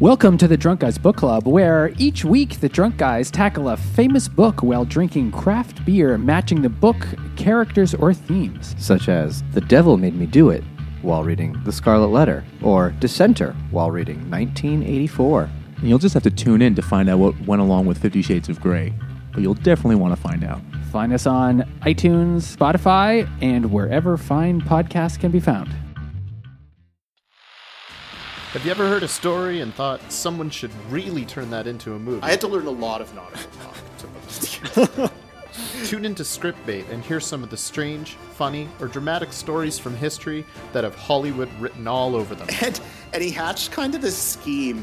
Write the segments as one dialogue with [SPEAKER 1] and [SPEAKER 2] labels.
[SPEAKER 1] Welcome to the Drunk Guys Book Club, where each week the Drunk Guys tackle a famous book while drinking craft beer, matching the book, characters, or themes.
[SPEAKER 2] such as The Devil Made Me Do It while reading The Scarlet Letter, or Dissenter while reading 1984.
[SPEAKER 3] And you'll just have to tune in to find out what went along with Fifty Shades of Grey. But you'll definitely want to find out.
[SPEAKER 1] Find us on iTunes, Spotify, and wherever fine podcasts can be found.
[SPEAKER 4] Have you ever heard a story and thought someone should really turn that into a movie?
[SPEAKER 5] I had to learn a lot of nautical talk to put this together.
[SPEAKER 4] Tune into Scriptbait and hear some of the strange, funny, or dramatic stories from history that have Hollywood written all over them.
[SPEAKER 5] and and he hatched kind of this scheme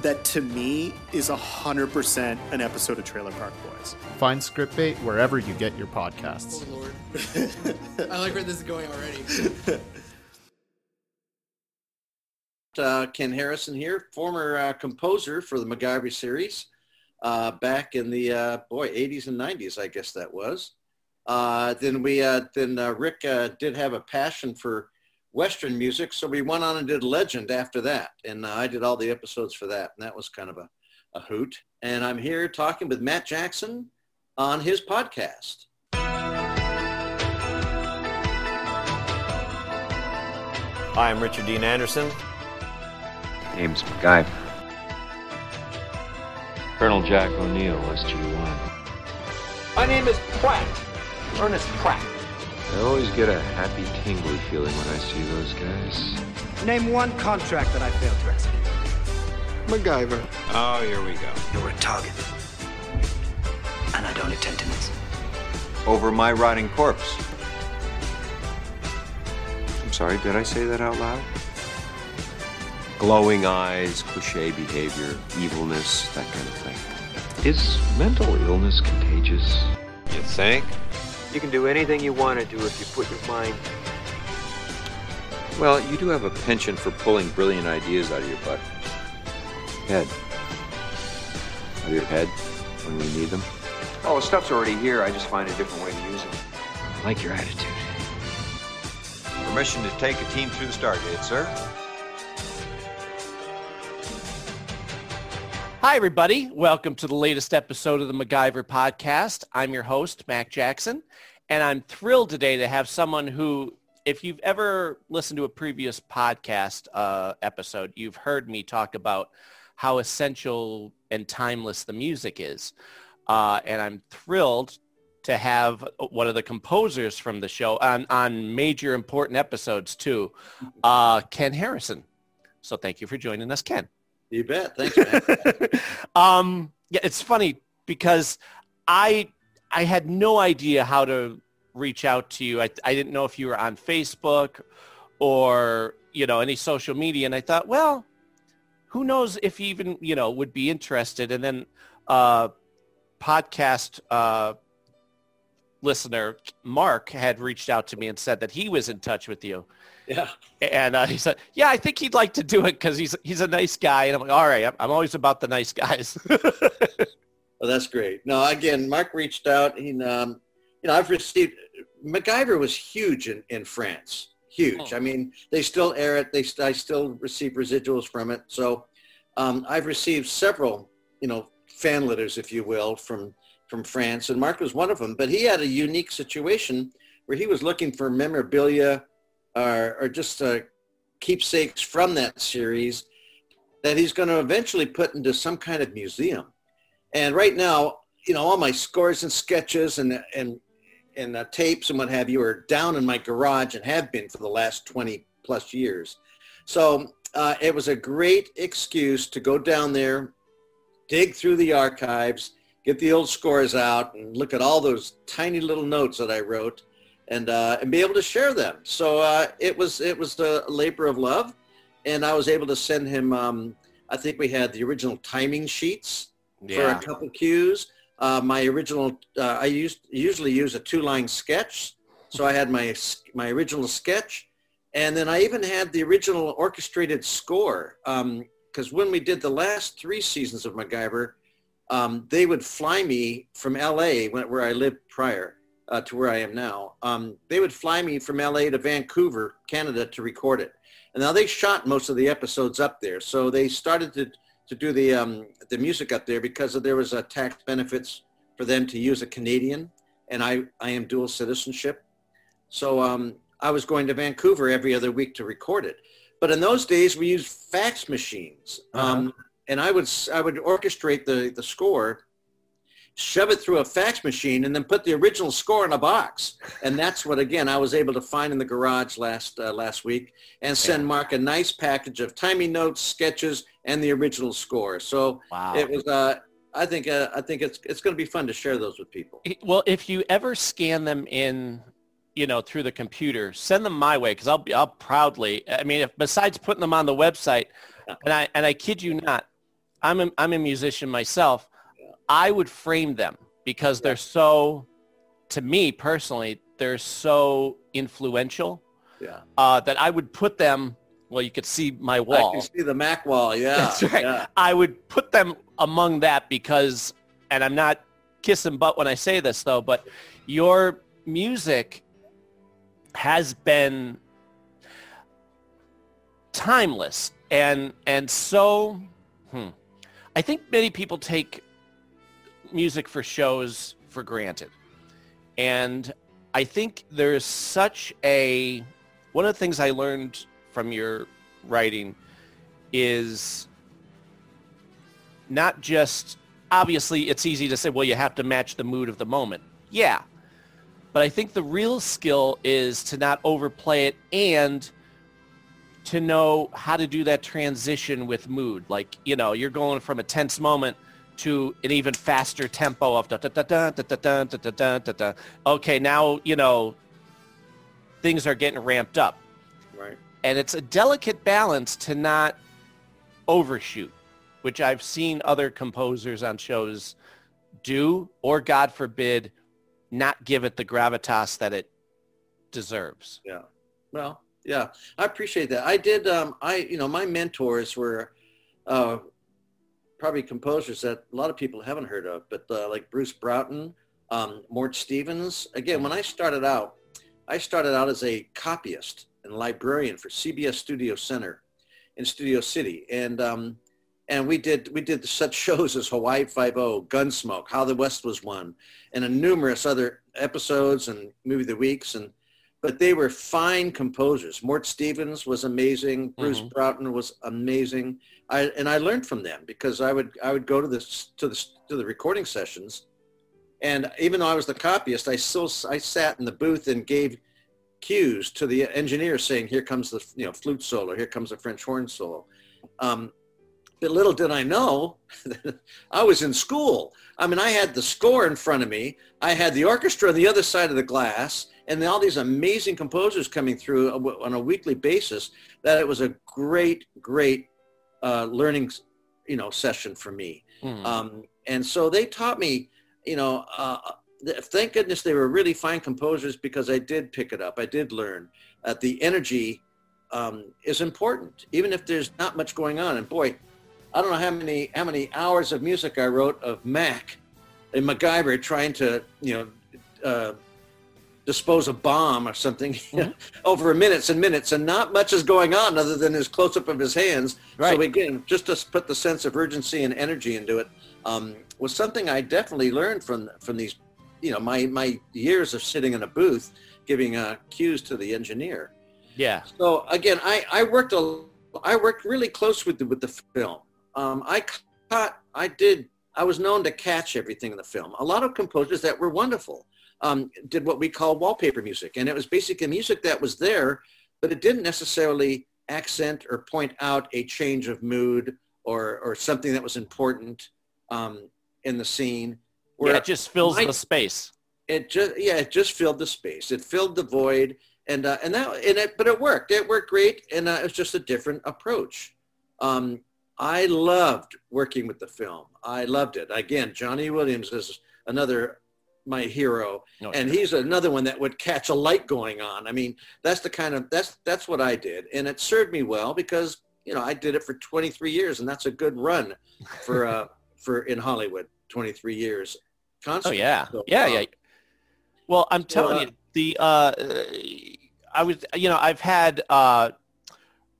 [SPEAKER 5] that to me is hundred percent an episode of Trailer Park Boys.
[SPEAKER 4] Find Scriptbait wherever you get your podcasts.
[SPEAKER 6] Oh lord. I like where this is going already.
[SPEAKER 7] uh, Ken Harrison here, former uh, composer for the MacGyver series uh, back in the uh, boy 80s and 90s, I guess that was. Uh, then we then Rick did have a passion for Western music, so we went on and did Legend after that, and I did all the episodes for that, and that was kind of a, a hoot. And I'm here talking with Mac Jackson on his podcast.
[SPEAKER 8] Hi, I'm Richard Dean Anderson.
[SPEAKER 9] Name's MacGyver.
[SPEAKER 8] Colonel Jack O'Neill, SG-1.
[SPEAKER 9] My name is Pratt. Ernest Pratt. I always get a happy, tingly feeling when I see those guys.
[SPEAKER 10] Name one contract that I failed to execute.
[SPEAKER 9] MacGyver.
[SPEAKER 8] Oh, here we go.
[SPEAKER 10] You're a target. And I don't intend to miss.
[SPEAKER 9] Over my rotting corpse. I'm sorry, did I say that out loud? Glowing eyes, cliche behavior, evilness, that kind of thing. Is mental illness contagious?
[SPEAKER 8] You think?
[SPEAKER 9] You can do anything you want to do if you put your mind. Well, you do have a penchant for pulling brilliant ideas out of your butt. Head. Out of your head when we need them. Oh, the stuff's already here. I just find a different way to use it.
[SPEAKER 10] I like your attitude.
[SPEAKER 9] Permission to take a team through the Stargate, sir.
[SPEAKER 11] Hi, everybody. Welcome to the latest episode of the MacGyver podcast. I'm your host, Mac Jackson, and I'm thrilled today to have someone who, if you've ever listened to a previous podcast uh, episode, you've heard me talk about how essential and timeless the music is. Uh, and I'm thrilled to have one of the composers from the show on, on major important episodes too, uh, Ken Harrison. So thank you for joining us, Ken.
[SPEAKER 7] You bet. Thanks, man.
[SPEAKER 11] um, yeah, it's funny because I I had no idea how to reach out to you. I, I didn't know if you were on Facebook or you know any social media, and I thought, well, who knows if even you know would be interested. And then uh, podcast uh, listener Mark had reached out to me and said that he was in touch with you.
[SPEAKER 7] Yeah.
[SPEAKER 11] And uh, he said, "Yeah, I think he'd like to do it because he's he's a nice guy." And I'm like, "All right, I'm, I'm always about the nice guys."
[SPEAKER 7] Well, that's great. No, again, Mark reached out. He, um, you know, I've received MacGyver was huge in, in France. Huge.
[SPEAKER 11] Oh.
[SPEAKER 7] I mean, they still air it. They st- I still receive residuals from it. So um, I've received several, you know, fan letters, if you will, from from France, and Mark was one of them. But he had a unique situation where he was looking for memorabilia or just uh, keepsakes from that series that he's going to eventually put into some kind of museum. And right now, you know, all my scores and sketches and and and uh, tapes and what have you are down in my garage and have been for the last 20 plus years. So uh, it was a great excuse to go down there, dig through the archives, get the old scores out, and look at all those tiny little notes that I wrote, and uh, and be able to share them. So uh, it was it was the labor of love, and I was able to send him. Um, I think we had the original timing sheets for a couple cues. Uh, my original, uh, I used usually use a two-line sketch, so I had my my original sketch, and then I even had the original orchestrated score. Because when we did the last three seasons of MacGyver, um, they would fly me from LA, where I lived prior uh, to where I am now. Um, they would fly me from LA to Vancouver, Canada, to record it. And now they shot most of the episodes up there. So they started to, to do the, um, the music up there because there was a tax benefits for them to use a Canadian. And I, I am dual citizenship. So um, I was going to Vancouver every other week to record it. But in those days, we used fax machines. Um, and I would, I would orchestrate the, the score shove it through a fax machine and then put the original score in a box. And that's what, again, I was able to find in the garage last uh, last week and send Mark a nice package of timing notes, sketches, and the original score. So
[SPEAKER 11] Wow.
[SPEAKER 7] it was, uh, I think, uh, I think it's, it's going to be fun to share those with people.
[SPEAKER 11] Well, if you ever scan them in, you know, through the computer, send them my way because I'll be, I'll proudly. I mean, if besides putting them on the website, and I and I kid you not, I'm a, I'm a musician myself. I would frame them because they're so, to me personally, they're so influential
[SPEAKER 7] Yeah.
[SPEAKER 11] uh, that I would put them. Well, you could see my
[SPEAKER 7] I
[SPEAKER 11] wall.
[SPEAKER 7] can see the Mac wall. Yeah.
[SPEAKER 11] That's right.
[SPEAKER 7] Yeah.
[SPEAKER 11] I would put them among that because, and I'm not kissing butt when I say this though, but your music has been timeless and and so hmm, I think many people take music for shows for granted. And I think there's such a one of the things I learned from your writing is not just obviously it's easy to say well you have to match the mood of the moment. Yeah. But I think the real skill is to not overplay it and to know how to do that transition with mood. Like, you know, you're going from a tense moment to an even faster tempo of da da da da da da da da da da. Okay, now, you know, things are getting ramped up.
[SPEAKER 7] Right.
[SPEAKER 11] And it's a delicate balance to not overshoot, which I've seen other composers on shows do, or God forbid, not give it the gravitas that it deserves.
[SPEAKER 7] Yeah. Well, yeah, I appreciate that. I did. Um, I, you know, my mentors were uh, probably composers that a lot of people haven't heard of, but uh, like Bruce Broughton, um, Mort Stevens. Again, when I started out, I started out as a copyist and librarian for CBS Studio Center in Studio City, and um, and we did we did such shows as Hawaii Five O, Gunsmoke, How the West Was Won, and numerous other episodes and movie of the weeks and but they were fine composers. Mort Stevens was amazing. Bruce
[SPEAKER 11] Mhm.
[SPEAKER 7] Broughton was amazing. I, and I learned from them because I would I would go to this to the to the recording sessions, and even though I was the copyist, I still I sat in the booth and gave cues to the engineer saying, "Here comes the you know flute solo. Here comes the French horn solo." Um, but little did I know, I was in school. I mean, I had the score in front of me. I had the orchestra on the other side of the glass, and all these amazing composers coming through on a weekly basis. That it was a great, great uh, learning, you know, session for me.
[SPEAKER 11] Mhm.
[SPEAKER 7] Um, and so they taught me, you know, uh, th- thank goodness they were really fine composers because I did pick it up. I did learn that the energy um, is important, even if there's not much going on. And boy, I don't know how many how many hours of music I wrote of Mac and MacGyver trying to, you know, uh, dispose a bomb or something over minutes and minutes, and not much is going on other than his close up of his hands.
[SPEAKER 11] Right.
[SPEAKER 7] So again, just to put the sense of urgency and energy into it um, was something I definitely learned from from these, you know, my my years of sitting in a booth giving uh, cues to the engineer.
[SPEAKER 11] Yeah.
[SPEAKER 7] So again, I, I worked a I worked really close with the, with the film. Um, I caught I did I was known to catch everything in the film. A lot of composers that were wonderful um, did what we call wallpaper music, and it was basically music that was there, but it didn't necessarily accent or point out a change of mood or or something that was important um, in the scene.
[SPEAKER 11] Yeah, it just fills
[SPEAKER 7] my-
[SPEAKER 11] the space.
[SPEAKER 7] it just yeah it just filled the space. It filled the void. And uh, and that and it but it worked. It worked great and uh, it was just a different approach. Um, i loved working with the film. I loved it. Again johnny williams is another my hero
[SPEAKER 11] No,
[SPEAKER 7] and
[SPEAKER 11] sure.
[SPEAKER 7] he's another one that would catch a light going on i mean that's the kind of that's that's what i did and it served me well because you know i did it for 23 years and that's a good run for uh for in hollywood 23 years
[SPEAKER 11] Oh yeah,
[SPEAKER 7] So,
[SPEAKER 11] yeah,
[SPEAKER 7] um,
[SPEAKER 11] yeah. Well, I'm
[SPEAKER 7] so,
[SPEAKER 11] telling
[SPEAKER 7] uh,
[SPEAKER 11] you, the uh, I was, you know, I've had uh,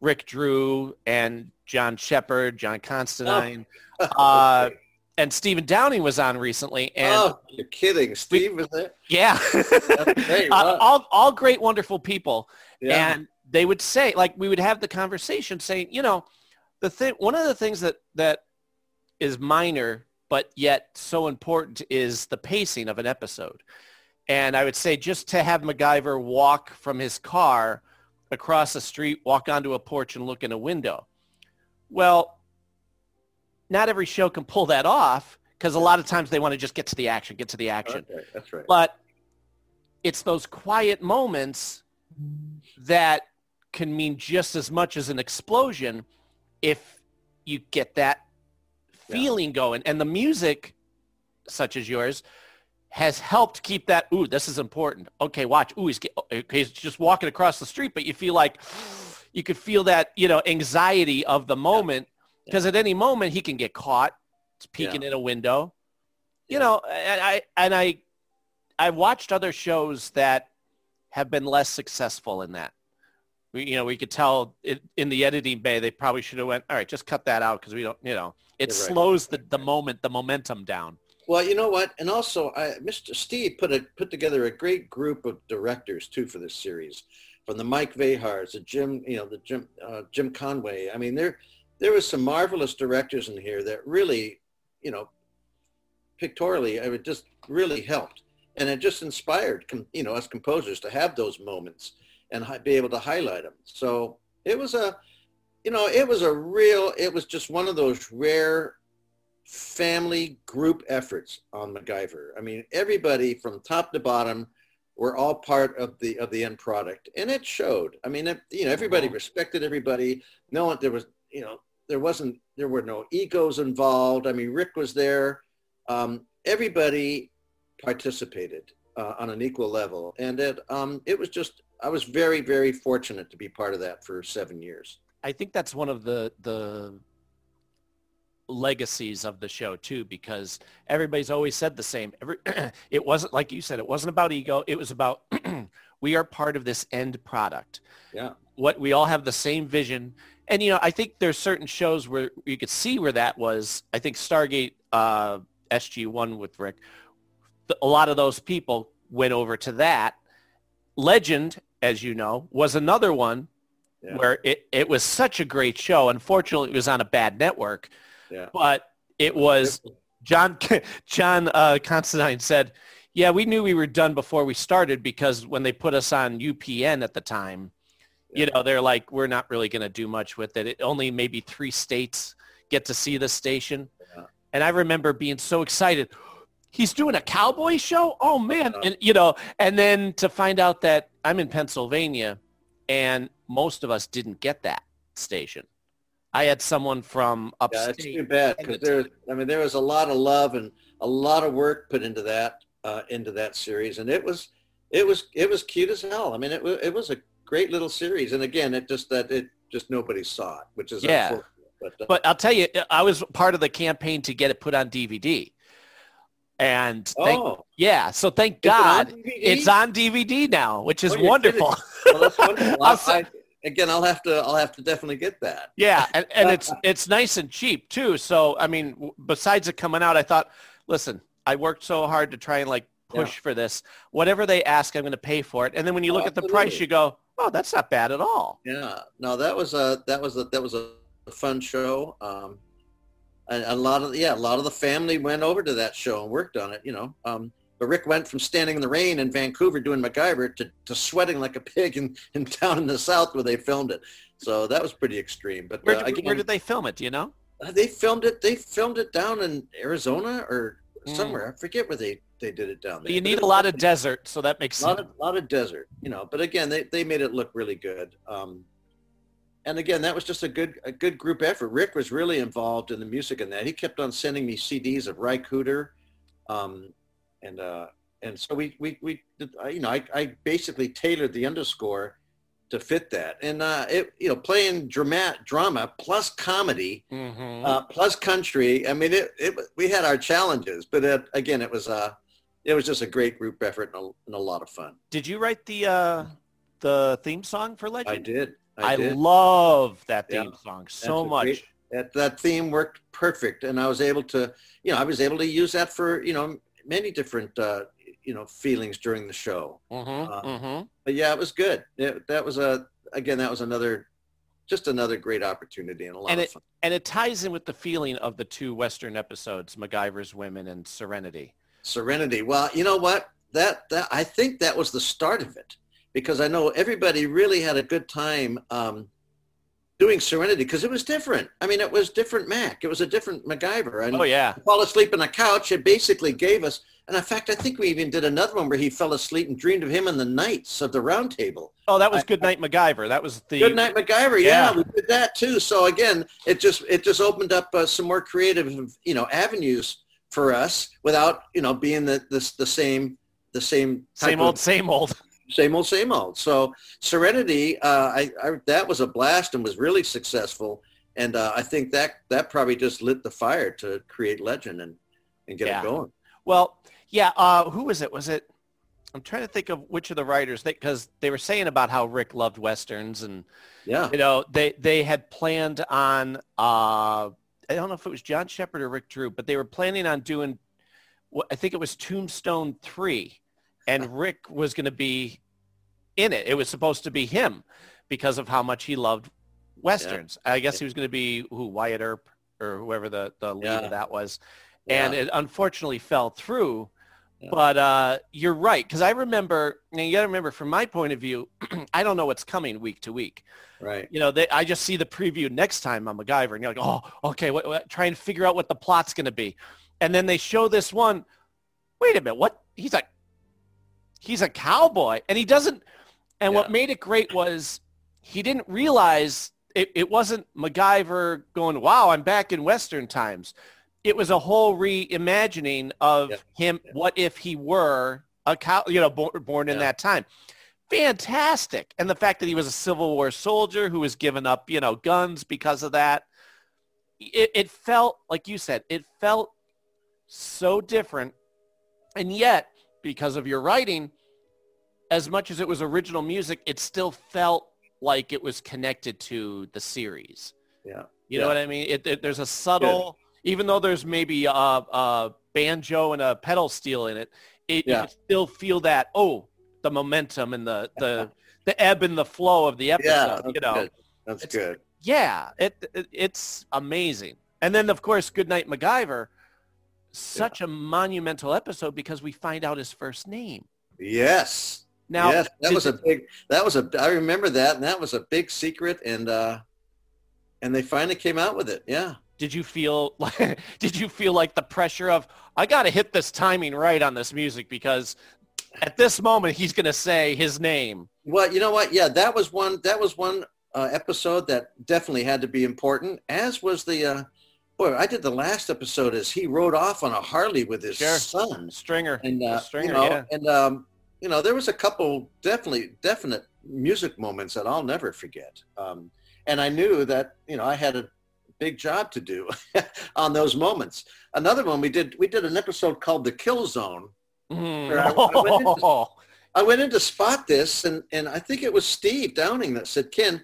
[SPEAKER 11] Rick Drew and John Shepard, John Considine,
[SPEAKER 7] Oh.
[SPEAKER 11] uh, and Stephen Downing was on recently. And
[SPEAKER 7] oh, you're kidding. Steve was there?
[SPEAKER 11] yeah, Uh, all all great, wonderful people.
[SPEAKER 7] Yeah.
[SPEAKER 11] And they would say, like, we would have the conversation saying, you know, the thing, one of the things that that is minor but yet so important is the pacing of an episode. And I would say just to have MacGyver walk from his car across the street, walk onto a porch and look in a window. Well, not every show can pull that off because a lot of times they want to just get to the action, get to the action.
[SPEAKER 7] Okay, that's right.
[SPEAKER 11] But it's those quiet moments that can mean just as much as an explosion if you get that feeling going. And the music, such as yours, has helped keep that, ooh, this is important. Okay, watch. Ooh, he's, get, oh, okay, he's just walking across the street, but you feel like you could feel that, you know, anxiety of the moment because at any moment he can get caught peeking in a window. You know, and I, and I, I've watched other shows that have been less successful in that. We, you know, we could tell it, in the editing bay, they probably should have went, all right, just cut that out because we don't, you know, it
[SPEAKER 7] right.
[SPEAKER 11] slows the, the moment, the momentum down.
[SPEAKER 7] Well, you know what, and also, I, Mr. Steve put a put together a great group of directors too for this series, from the Mike Vejars, the Jim, you know, the Jim uh, Jim Conway. I mean, there there was some marvelous directors in here that really, you know, pictorially, I would just really helped, and it just inspired, com- you know, us composers to have those moments and be able to highlight them. So it was a, you know, it was a real, it was just one of those rare family group efforts on MacGyver. I mean, everybody from top to bottom were all part of the of the end product, and it showed. I mean, it, you know, everybody uh-huh. respected everybody. No one there was, you know, there wasn't there were no egos involved. I mean, Rick was there. Um, everybody participated uh, on an equal level, and it um, it was just. I was very very fortunate to be part of that for seven years.
[SPEAKER 11] I think that's one of the the legacies of the show too because everybody's always said the same every it wasn't like you said it wasn't about ego it was about we are part of this end product
[SPEAKER 7] Yeah.
[SPEAKER 11] What we all have the same vision. And you know i think there's certain shows where you could see where that was. I think stargate uh sg1 with rick a lot of those people went over to that. Legend as you know was another one
[SPEAKER 7] Yeah.
[SPEAKER 11] where it, it was such a great show. Unfortunately it was on a bad network.
[SPEAKER 7] Yeah.
[SPEAKER 11] but it was John John uh, Considine said, "Yeah, we knew we were done before we started because when they put us on UPN at the time, you know, they're like, we're not really going to do much with it. It only maybe three states get to see the station." And I remember being so excited. He's doing a cowboy show? Oh man. And you know, and then to find out that I'm in Pennsylvania and most of us didn't get that station. I had someone from
[SPEAKER 7] Yeah,
[SPEAKER 11] upstate.
[SPEAKER 7] it's too bad because there. I mean, there was a lot of love and a lot of work put into that uh, into that series, and it was it was it was cute as hell. I mean, it was it was a great little series, and again, it just that it just nobody saw it, which is
[SPEAKER 11] Yeah.
[SPEAKER 7] But, uh,
[SPEAKER 11] But I'll tell you, I was part of the campaign to get it put on DVD. And thank,
[SPEAKER 7] Oh.
[SPEAKER 11] yeah, so thank
[SPEAKER 7] Is it on
[SPEAKER 11] God it's on DVD now, which is
[SPEAKER 7] Oh,
[SPEAKER 11] wonderful.
[SPEAKER 7] Well, that's wonderful.
[SPEAKER 11] I'll
[SPEAKER 7] I, again, I'll have to I'll have to definitely get that.
[SPEAKER 11] Yeah, and, and it's it's nice and cheap too. So I mean, besides it coming out, I thought, listen, I worked so hard to try and like push for this. Whatever they ask, I'm going to pay for it. And then when you
[SPEAKER 7] Oh,
[SPEAKER 11] look at the price, you go, oh, that's not bad at all.
[SPEAKER 7] Yeah, no, that was a that was a that was a fun show. Um, and a lot of yeah, a lot of the family went over to that show and worked on it. You know, um, but Rick went from standing in the rain in Vancouver doing MacGyver to, to sweating like a pig in, in down in the south where they filmed it. So that was pretty extreme. But
[SPEAKER 11] Where,
[SPEAKER 7] uh,
[SPEAKER 11] did-
[SPEAKER 7] again,
[SPEAKER 11] where did they film it? Do you know?
[SPEAKER 7] uh, they filmed it. They filmed it down in Arizona or
[SPEAKER 11] Mm.
[SPEAKER 7] somewhere. I forget where they, they did it down there.
[SPEAKER 11] You need a lot of desert, so that makes
[SPEAKER 7] a lot
[SPEAKER 11] sense.
[SPEAKER 7] of lot of desert, you know. But again, they, they made it look really good. Um, and again, that was just a good a good group effort. Rick was really involved in the music in that. He kept on sending me CDs of Ry Cooder, um, and uh, and so we we we did, uh, you know I, I basically tailored the underscore to fit that. And uh, it you know playing drama drama plus comedy
[SPEAKER 11] Mhm.
[SPEAKER 7] uh, plus country. I mean, it, it we had our challenges, but it, again, it was uh, it was just a great group effort and a, and a lot of fun.
[SPEAKER 11] Did you write the uh, the theme song for Legend?
[SPEAKER 7] I did. I,
[SPEAKER 11] I,
[SPEAKER 7] did.
[SPEAKER 11] love that
[SPEAKER 7] Yeah.
[SPEAKER 11] theme song so
[SPEAKER 7] a
[SPEAKER 11] much.
[SPEAKER 7] great- that that theme worked perfect, and I was able to, you know, I was able to use that for you know many different uh, you know feelings during the show.
[SPEAKER 11] Mm-hmm,
[SPEAKER 7] Uh,
[SPEAKER 11] mm-hmm.
[SPEAKER 7] But yeah, it was good. It, that was a again, that was another, just another great opportunity and a lot
[SPEAKER 11] And
[SPEAKER 7] of
[SPEAKER 11] it
[SPEAKER 7] fun.
[SPEAKER 11] and it ties in with the feeling of the two Western episodes, MacGyver's Women and Serenity.
[SPEAKER 7] Serenity. Well, you know what? That that I think that was the start of it because I know everybody really had a good time um, doing Serenity because it was different. I mean, it was different Mac. It was a different MacGyver. And
[SPEAKER 11] Oh yeah.
[SPEAKER 7] fall asleep on a couch. It basically gave us. And in fact, I think we even did another one where he fell asleep and dreamed of him and the knights of the Round Table.
[SPEAKER 11] Oh, that was Good Knight MacGyver. That was the
[SPEAKER 7] Good Knight, MacGyver. Yeah,
[SPEAKER 11] Yeah.
[SPEAKER 7] we did that too. So again, it just it just opened up uh, some more creative, you know, avenues for us without you know being the the, the same the same type
[SPEAKER 11] same
[SPEAKER 7] of-
[SPEAKER 11] old, same old.
[SPEAKER 7] same old same old. So Serenity, uh, I, I that was a blast and was really successful. And uh, I think that that probably just lit the fire to create Legend and and get
[SPEAKER 11] Yeah.
[SPEAKER 7] it going.
[SPEAKER 11] Well, yeah. Uh, who was it? Was it? I'm trying to think of which of the writers because they, were saying about how Rick loved westerns and
[SPEAKER 7] Yeah.
[SPEAKER 11] you know they they had planned on uh, I don't know if it was John Shepard or Rick Drew, but they were planning on doing I think it was Tombstone three, and Rick was going to be in it. It was supposed to be him because of how much he loved westerns. I guess he was going to be who Wyatt Earp or whoever the the lead
[SPEAKER 7] Yeah.
[SPEAKER 11] of that was, and
[SPEAKER 7] Yeah.
[SPEAKER 11] it unfortunately fell through. But uh, you're right because I remember. And you got to remember, from my point of view, I don't know what's coming week to week.
[SPEAKER 7] Right.
[SPEAKER 11] You know, they, I just see the preview next time on MacGyver, and you're like, oh, okay, what, what, try and figure out what the plot's going to be, and then they show this one. Wait a minute, what? He's like, he's a cowboy, and he doesn't. And what made it great was he didn't realize it, it wasn't MacGyver going, wow, I'm back in Western times. It was a whole reimagining of him. What if he were a cow, you know, born, born in that time? Fantastic. And the fact that he was a Civil War soldier who was given up, you know, guns because of that. It, it felt, like you said, it felt so different. And yet, because of your writing, as much as it was original music, it still felt like it was connected to the series.
[SPEAKER 7] Yeah.
[SPEAKER 11] You know what I mean? It, it, there's a subtle, even though there's maybe a, a banjo and a pedal steel in it, it you
[SPEAKER 7] Yeah.
[SPEAKER 11] can still feel that, oh, the momentum and the, the, the ebb and the flow of the episode,
[SPEAKER 7] Yeah.
[SPEAKER 11] you
[SPEAKER 7] that's
[SPEAKER 11] know?
[SPEAKER 7] good. That's good.
[SPEAKER 11] Yeah, it, it it's amazing. And then of course, Good Knight MacGyver, such a monumental episode because we find out his first name.
[SPEAKER 7] Yes.
[SPEAKER 11] Now,
[SPEAKER 7] yes, that was a big. That was a. I remember that, and that was a big secret, and uh, and they finally came out with it. Yeah.
[SPEAKER 11] Did you feel like did you feel like the pressure of I got to hit this timing right on this music because at this moment he's going to say his name.
[SPEAKER 7] Well, you know what? Yeah, that was one. That was one uh, episode that definitely had to be important. As was the. Uh, boy, I did the last episode as he rode off on a Harley with his
[SPEAKER 11] Sure.
[SPEAKER 7] son.
[SPEAKER 11] Stringer.
[SPEAKER 7] and uh,
[SPEAKER 11] Stringer,
[SPEAKER 7] you know,
[SPEAKER 11] yeah.
[SPEAKER 7] and um, you know, there was a couple definitely definite music moments that I'll never forget. Um, and I knew that you know I had a big job to do on those moments. Another one we did we did an episode called the Kill Zone.
[SPEAKER 11] Mm.
[SPEAKER 7] I, I went into, I went in to spot this, and and I think it was Steve Downing that said, "Ken,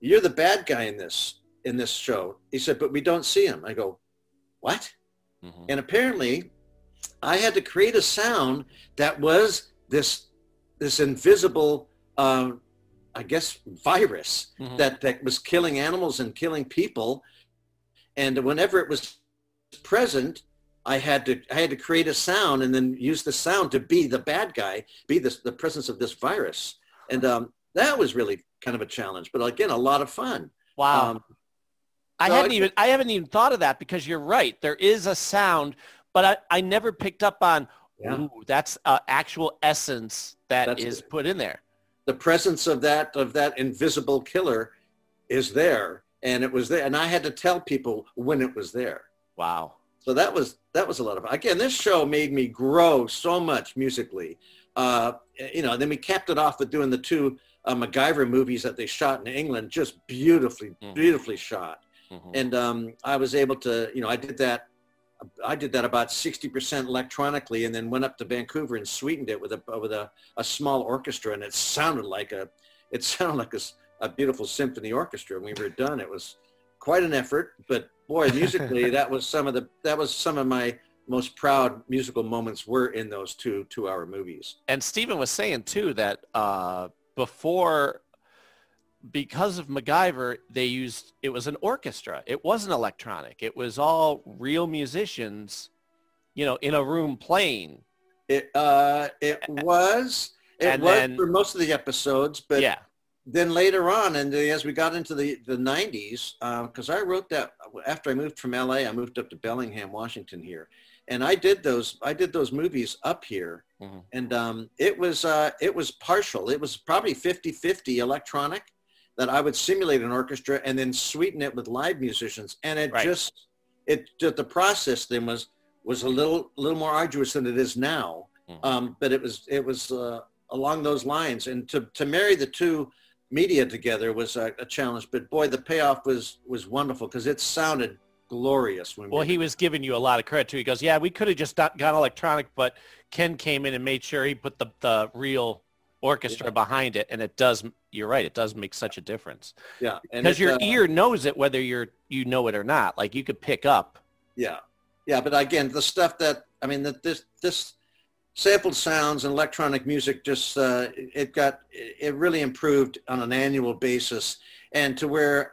[SPEAKER 7] you're the bad guy in this in this show." He said, "But we don't see him." I go, "What?"
[SPEAKER 11] Mm-hmm.
[SPEAKER 7] And apparently, I had to create a sound that was this this invisible, um, I guess, virus
[SPEAKER 11] Mhm.
[SPEAKER 7] that that was killing animals and killing people. And whenever it was present, I had to I had to create a sound and then use the sound to be the bad guy, be the the presence of this virus. And um, that was really kind of a challenge, but again, a lot of fun.
[SPEAKER 11] Wow.
[SPEAKER 7] Um,
[SPEAKER 11] I
[SPEAKER 7] so
[SPEAKER 11] hadn't
[SPEAKER 7] I-
[SPEAKER 11] even I haven't even thought of that because you're right. There is a sound, but I, I never picked up on
[SPEAKER 7] Yeah.
[SPEAKER 11] ooh, that's uh, actual essence that
[SPEAKER 7] That's
[SPEAKER 11] is
[SPEAKER 7] it.
[SPEAKER 11] put in there.
[SPEAKER 7] the presence of that of that invisible killer is there and it was there and i had to tell people when it was there.
[SPEAKER 11] Wow.
[SPEAKER 7] so that was that was a lot of again this show made me grow so much musically uh you know then we capped it off with doing the two uh, macgyver movies that they shot in england just beautifully beautifully shot. And um i was able to you know i did that I did that about 60% electronically and then went up to Vancouver and sweetened it with a with a, a small orchestra and it sounded like a it sounded like a, a beautiful symphony orchestra. When we were done, it was quite an effort, but boy, musically, that was some of the that was some of my most proud musical moments were in those two two-hour movies.
[SPEAKER 11] And Stephen was saying too that uh, before, because of MacGyver, they used it was an orchestra. It wasn't electronic. It was all real musicians, you know, in a room playing.
[SPEAKER 7] It uh, it was it
[SPEAKER 11] And
[SPEAKER 7] was
[SPEAKER 11] then-
[SPEAKER 7] for most of the episodes, but
[SPEAKER 11] yeah,
[SPEAKER 7] then later on, and as we got into the, the 90s, because I wrote that after I moved from LA, I moved up to Bellingham, Washington here. And I did those I did those movies up here.
[SPEAKER 11] Mhm.
[SPEAKER 7] And um, it was uh, it was partial. It was probably 50-50 electronic that I would simulate an orchestra and then sweeten it with live musicians. And it
[SPEAKER 11] Right.
[SPEAKER 7] just it the process then was was a little little more arduous than it is now.
[SPEAKER 11] Mhm.
[SPEAKER 7] Um, but it was it was uh, along those lines. And to to marry the two media together was a, a challenge. But boy, the payoff was was wonderful because it sounded glorious when
[SPEAKER 11] Well,
[SPEAKER 7] we
[SPEAKER 11] he was giving you a lot of credit too. He goes, "Yeah, we could have just not gone electronic, but Ken came in and made sure he put the the real orchestra
[SPEAKER 7] Yeah.
[SPEAKER 11] behind it, and it does. You're right; it does make such a difference
[SPEAKER 7] yeah
[SPEAKER 11] because your
[SPEAKER 7] uh,
[SPEAKER 11] ear knows it whether you're you know it or not. Like you could pick up.
[SPEAKER 7] Yeah, yeah, but again, the stuff that I mean, that this this sampled sounds and electronic music just uh, it got it really improved on an annual basis, and to where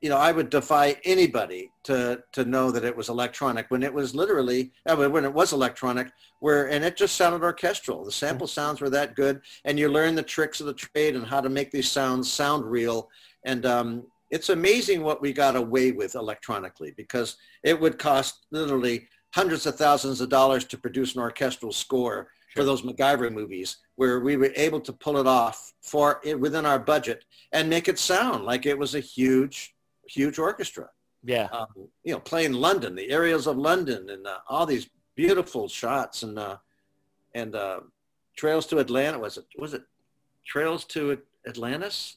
[SPEAKER 7] you know I would defy anybody to to know that it was electronic when it was literally when it was electronic where and it just sounded orchestral. The sample sounds were that good, and you learn the tricks of the trade and how to make these sounds sound real. And um, it's amazing what we got away with electronically because it would cost literally hundreds of thousands of dollars to produce an orchestral score for those MacGyver movies, where we were able to pull it off for it within our budget and make it sound like it was a huge, huge orchestra.
[SPEAKER 11] Yeah,
[SPEAKER 7] Um, you know, playing London, the areas of London, and uh, all these beautiful shots, and uh, and uh, Trails to Atlanta was it was it Trails to Atlantis?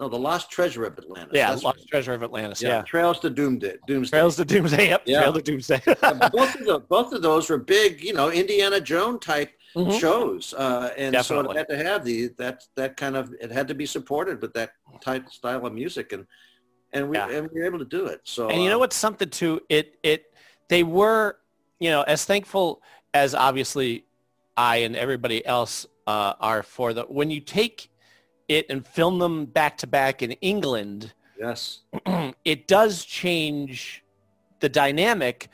[SPEAKER 7] No, the Lost Treasure of Atlantis.
[SPEAKER 11] yeah.
[SPEAKER 7] That's
[SPEAKER 11] Lost
[SPEAKER 7] right.
[SPEAKER 11] Treasure of Atlantis.
[SPEAKER 7] Yeah,
[SPEAKER 11] Yeah,
[SPEAKER 7] Trails to Doomsday. Doomsday.
[SPEAKER 11] Trails to Doomsday. Yep,
[SPEAKER 7] Yeah.
[SPEAKER 11] Trail to Doomsday.
[SPEAKER 7] Yeah, both of the, both of those were big, you know, Indiana Jones type
[SPEAKER 11] Mhm.
[SPEAKER 7] shows, uh, and so it had to have the that that kind of it had to be supported with that type style of music, and and we
[SPEAKER 11] Yeah.
[SPEAKER 7] and we were able to do it. So
[SPEAKER 11] And you know
[SPEAKER 7] uh,
[SPEAKER 11] what's something too? It it they were, you know, as thankful as obviously I and everybody else uh, are for the when you take it and film them back to back in England,
[SPEAKER 7] Yes.
[SPEAKER 11] it does change the dynamic,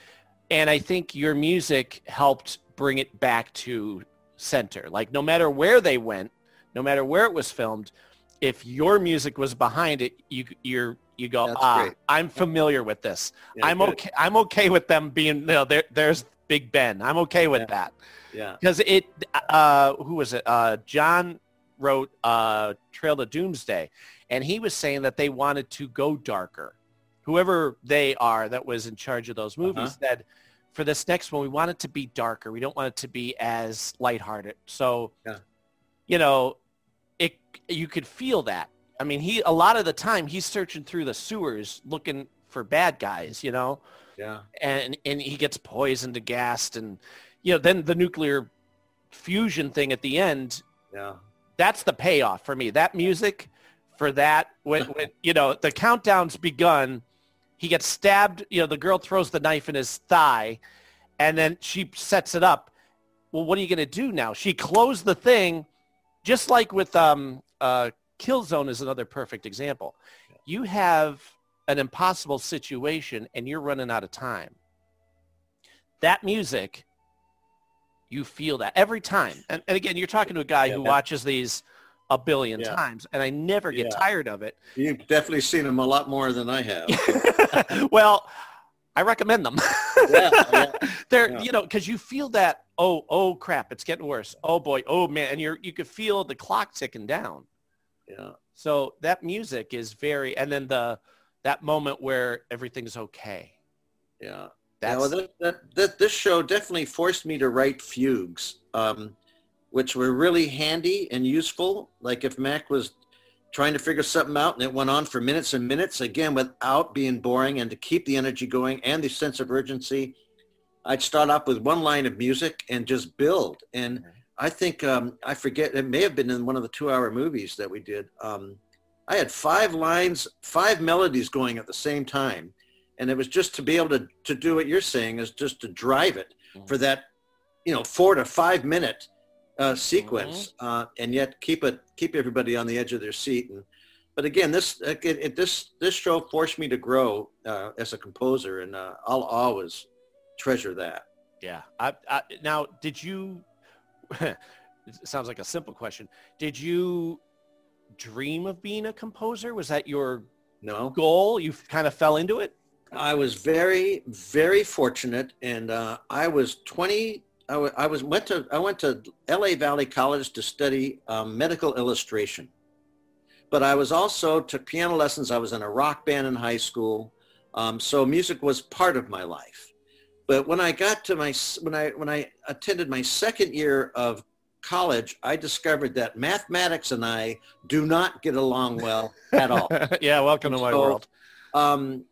[SPEAKER 11] and I think your music helped bring it back to center. Like no matter where they went, no matter where it was filmed, if your music was behind it, you you're you go,
[SPEAKER 7] That's
[SPEAKER 11] ah,
[SPEAKER 7] great.
[SPEAKER 11] I'm familiar with this.
[SPEAKER 7] Yeah,
[SPEAKER 11] I'm
[SPEAKER 7] good.
[SPEAKER 11] okay. I'm okay with them being. You know, there, there's Big Ben. I'm okay with
[SPEAKER 7] Yeah.
[SPEAKER 11] that
[SPEAKER 7] Yeah.
[SPEAKER 11] because it. Uh, who was it? Uh, John wrote uh, Trail to Doomsday, and he was saying that they wanted to go darker. Whoever they are that was in charge of those movies
[SPEAKER 7] Uh-huh.
[SPEAKER 11] said, for this next one, we want it to be darker. We don't want it to be as lighthearted. So,
[SPEAKER 7] Yeah.
[SPEAKER 11] you know, it you could feel that. I mean, he a lot of the time he's searching through the sewers looking for bad guys. You know
[SPEAKER 7] Yeah.
[SPEAKER 11] and and he gets poisoned and gassed and you know then the nuclear fusion thing at the end
[SPEAKER 7] Yeah.
[SPEAKER 11] That's the payoff for me. That music for that when, when you know the countdown's begun he gets stabbed you know the girl throws the knife in his thigh and then she sets it up. Well what are you going to do now? She closed the thing just like with um uh killzone is another perfect example. You have an impossible situation and you're running out of time. That music you feel that every time and, and again you're talking to a guy who watches these a billion
[SPEAKER 7] Yeah.
[SPEAKER 11] times and i never get
[SPEAKER 7] Yeah.
[SPEAKER 11] tired of it
[SPEAKER 7] You've definitely seen them a lot more than I have.
[SPEAKER 11] well i recommend them
[SPEAKER 7] yeah, yeah.
[SPEAKER 11] they're
[SPEAKER 7] Yeah.
[SPEAKER 11] you know because you feel that oh oh crap it's getting worse oh boy oh man and you're you could feel the clock ticking down
[SPEAKER 7] Yeah.
[SPEAKER 11] so that music is very and then the that moment where everything's okay
[SPEAKER 7] Yeah.
[SPEAKER 11] That's
[SPEAKER 7] yeah, well, that, that, that, this show definitely forced me to write fugues, um, which were really handy and useful. Like if Mac was trying to figure something out and it went on for minutes and minutes, again, without being boring and to keep the energy going and the sense of urgency, I'd start off with one line of music and just build. And I think, um, I forget, it may have been in one of the two-hour movies that we did. Um, I had five lines, five melodies going at the same time. And it was just to be able to, to do what you're saying is just to drive it for that, you know, four to five minute uh, sequence uh, and yet keep it, keep everybody on the edge of their seat. And, but again, this, it, it, this, this show forced me to grow uh, as a composer and uh, I'll always treasure that.
[SPEAKER 11] Yeah. I, I, now, did you? it sounds like a simple question. Did you dream of being a composer? Was that your
[SPEAKER 7] no
[SPEAKER 11] goal? You kind of fell into it.
[SPEAKER 7] I was very, very fortunate, and uh, I was 20. I, w- I was went to I went to L.A. Valley College to study um, medical illustration, but I was also took piano lessons. I was in a rock band in high school, um, so music was part of my life. But when I got to my when I when I attended my second year of college, I discovered that mathematics and I do not get along well at all.
[SPEAKER 11] yeah, welcome to my
[SPEAKER 7] So,
[SPEAKER 11] world.
[SPEAKER 7] Um,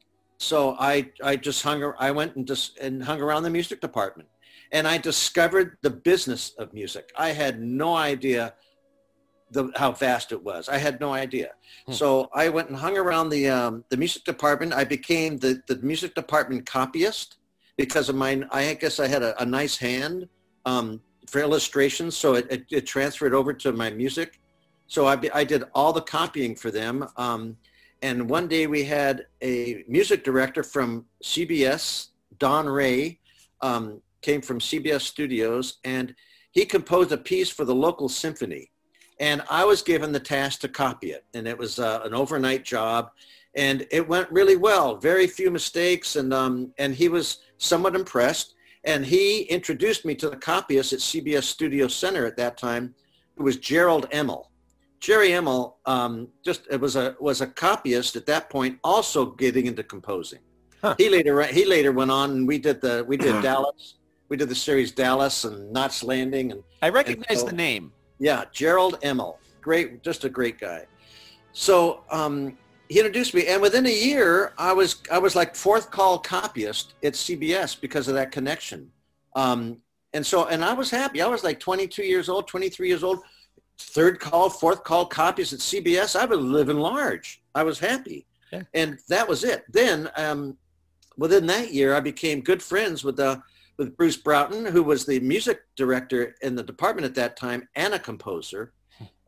[SPEAKER 7] so I I just hung I went and just and hung around the music department, and I discovered the business of music. I had no idea the how vast it was. I had no idea. So I went and hung around the um, the music department. I became the the music department copyist because of mine. I guess I had a, a nice hand um, for illustrations, so it, it, it transferred over to my music. So I, I did all the copying for them. Um, and one day we had a music director from CBS, Don Ray, um, came from CBS Studios, and he composed a piece for the local symphony. And I was given the task to copy it, and it was uh, an overnight job, and it went really well. Very few mistakes, and um, and he was somewhat impressed. And he introduced me to the copyist at CBS Studio Center at that time, who was Jerrold Immel. Jerry Immel um, just it was a was a copyist at that point, also getting into composing. He later he later went on and we did the we did Dallas, we did the series Dallas and Knots Landing and
[SPEAKER 11] I recognize
[SPEAKER 7] so-
[SPEAKER 11] the name.
[SPEAKER 7] yeah, Jerrold Immel, great, just a great guy. So um, he introduced me, and within a year, I was I was like fourth call copyist at CBS because of that connection. Um, and so, and I was happy. I was like 22 years old, 23 years old, third call, fourth call copyist at CBS. I was living large. I was happy, and that was it. Then, um, within that year, I became good friends with the with Bruce Broughton, who was the music director in the department at that time and a composer.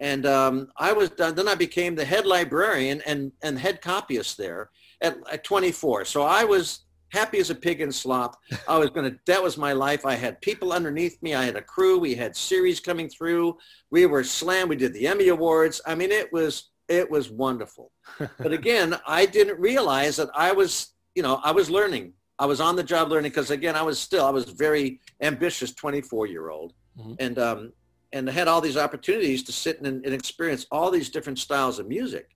[SPEAKER 7] And um, I was done. Then I became the head librarian and, and head copyist there at, at 24. So I was happy as a pig in slop. I was going to, that was my life. I had people underneath me. I had a crew. We had series coming through. We were slam. We did the Emmy Awards. I mean, it was, it was wonderful. but again, I didn't realize that I was, you know, I was learning. I was on the job learning because again, I was still, I was very ambitious 24 year old. And, um, and had all these opportunities to sit and, and experience all these different styles of music.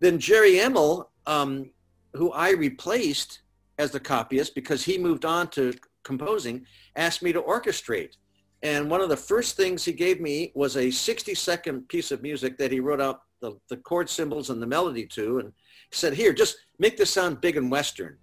[SPEAKER 7] Then Jerry Immel, um, who I replaced as the copyist because he moved on to composing, asked me to orchestrate. And one of the first things he gave me was a 60 second piece of music that he wrote out the, the chord symbols and the melody to. And said, here, just make this sound big and Western.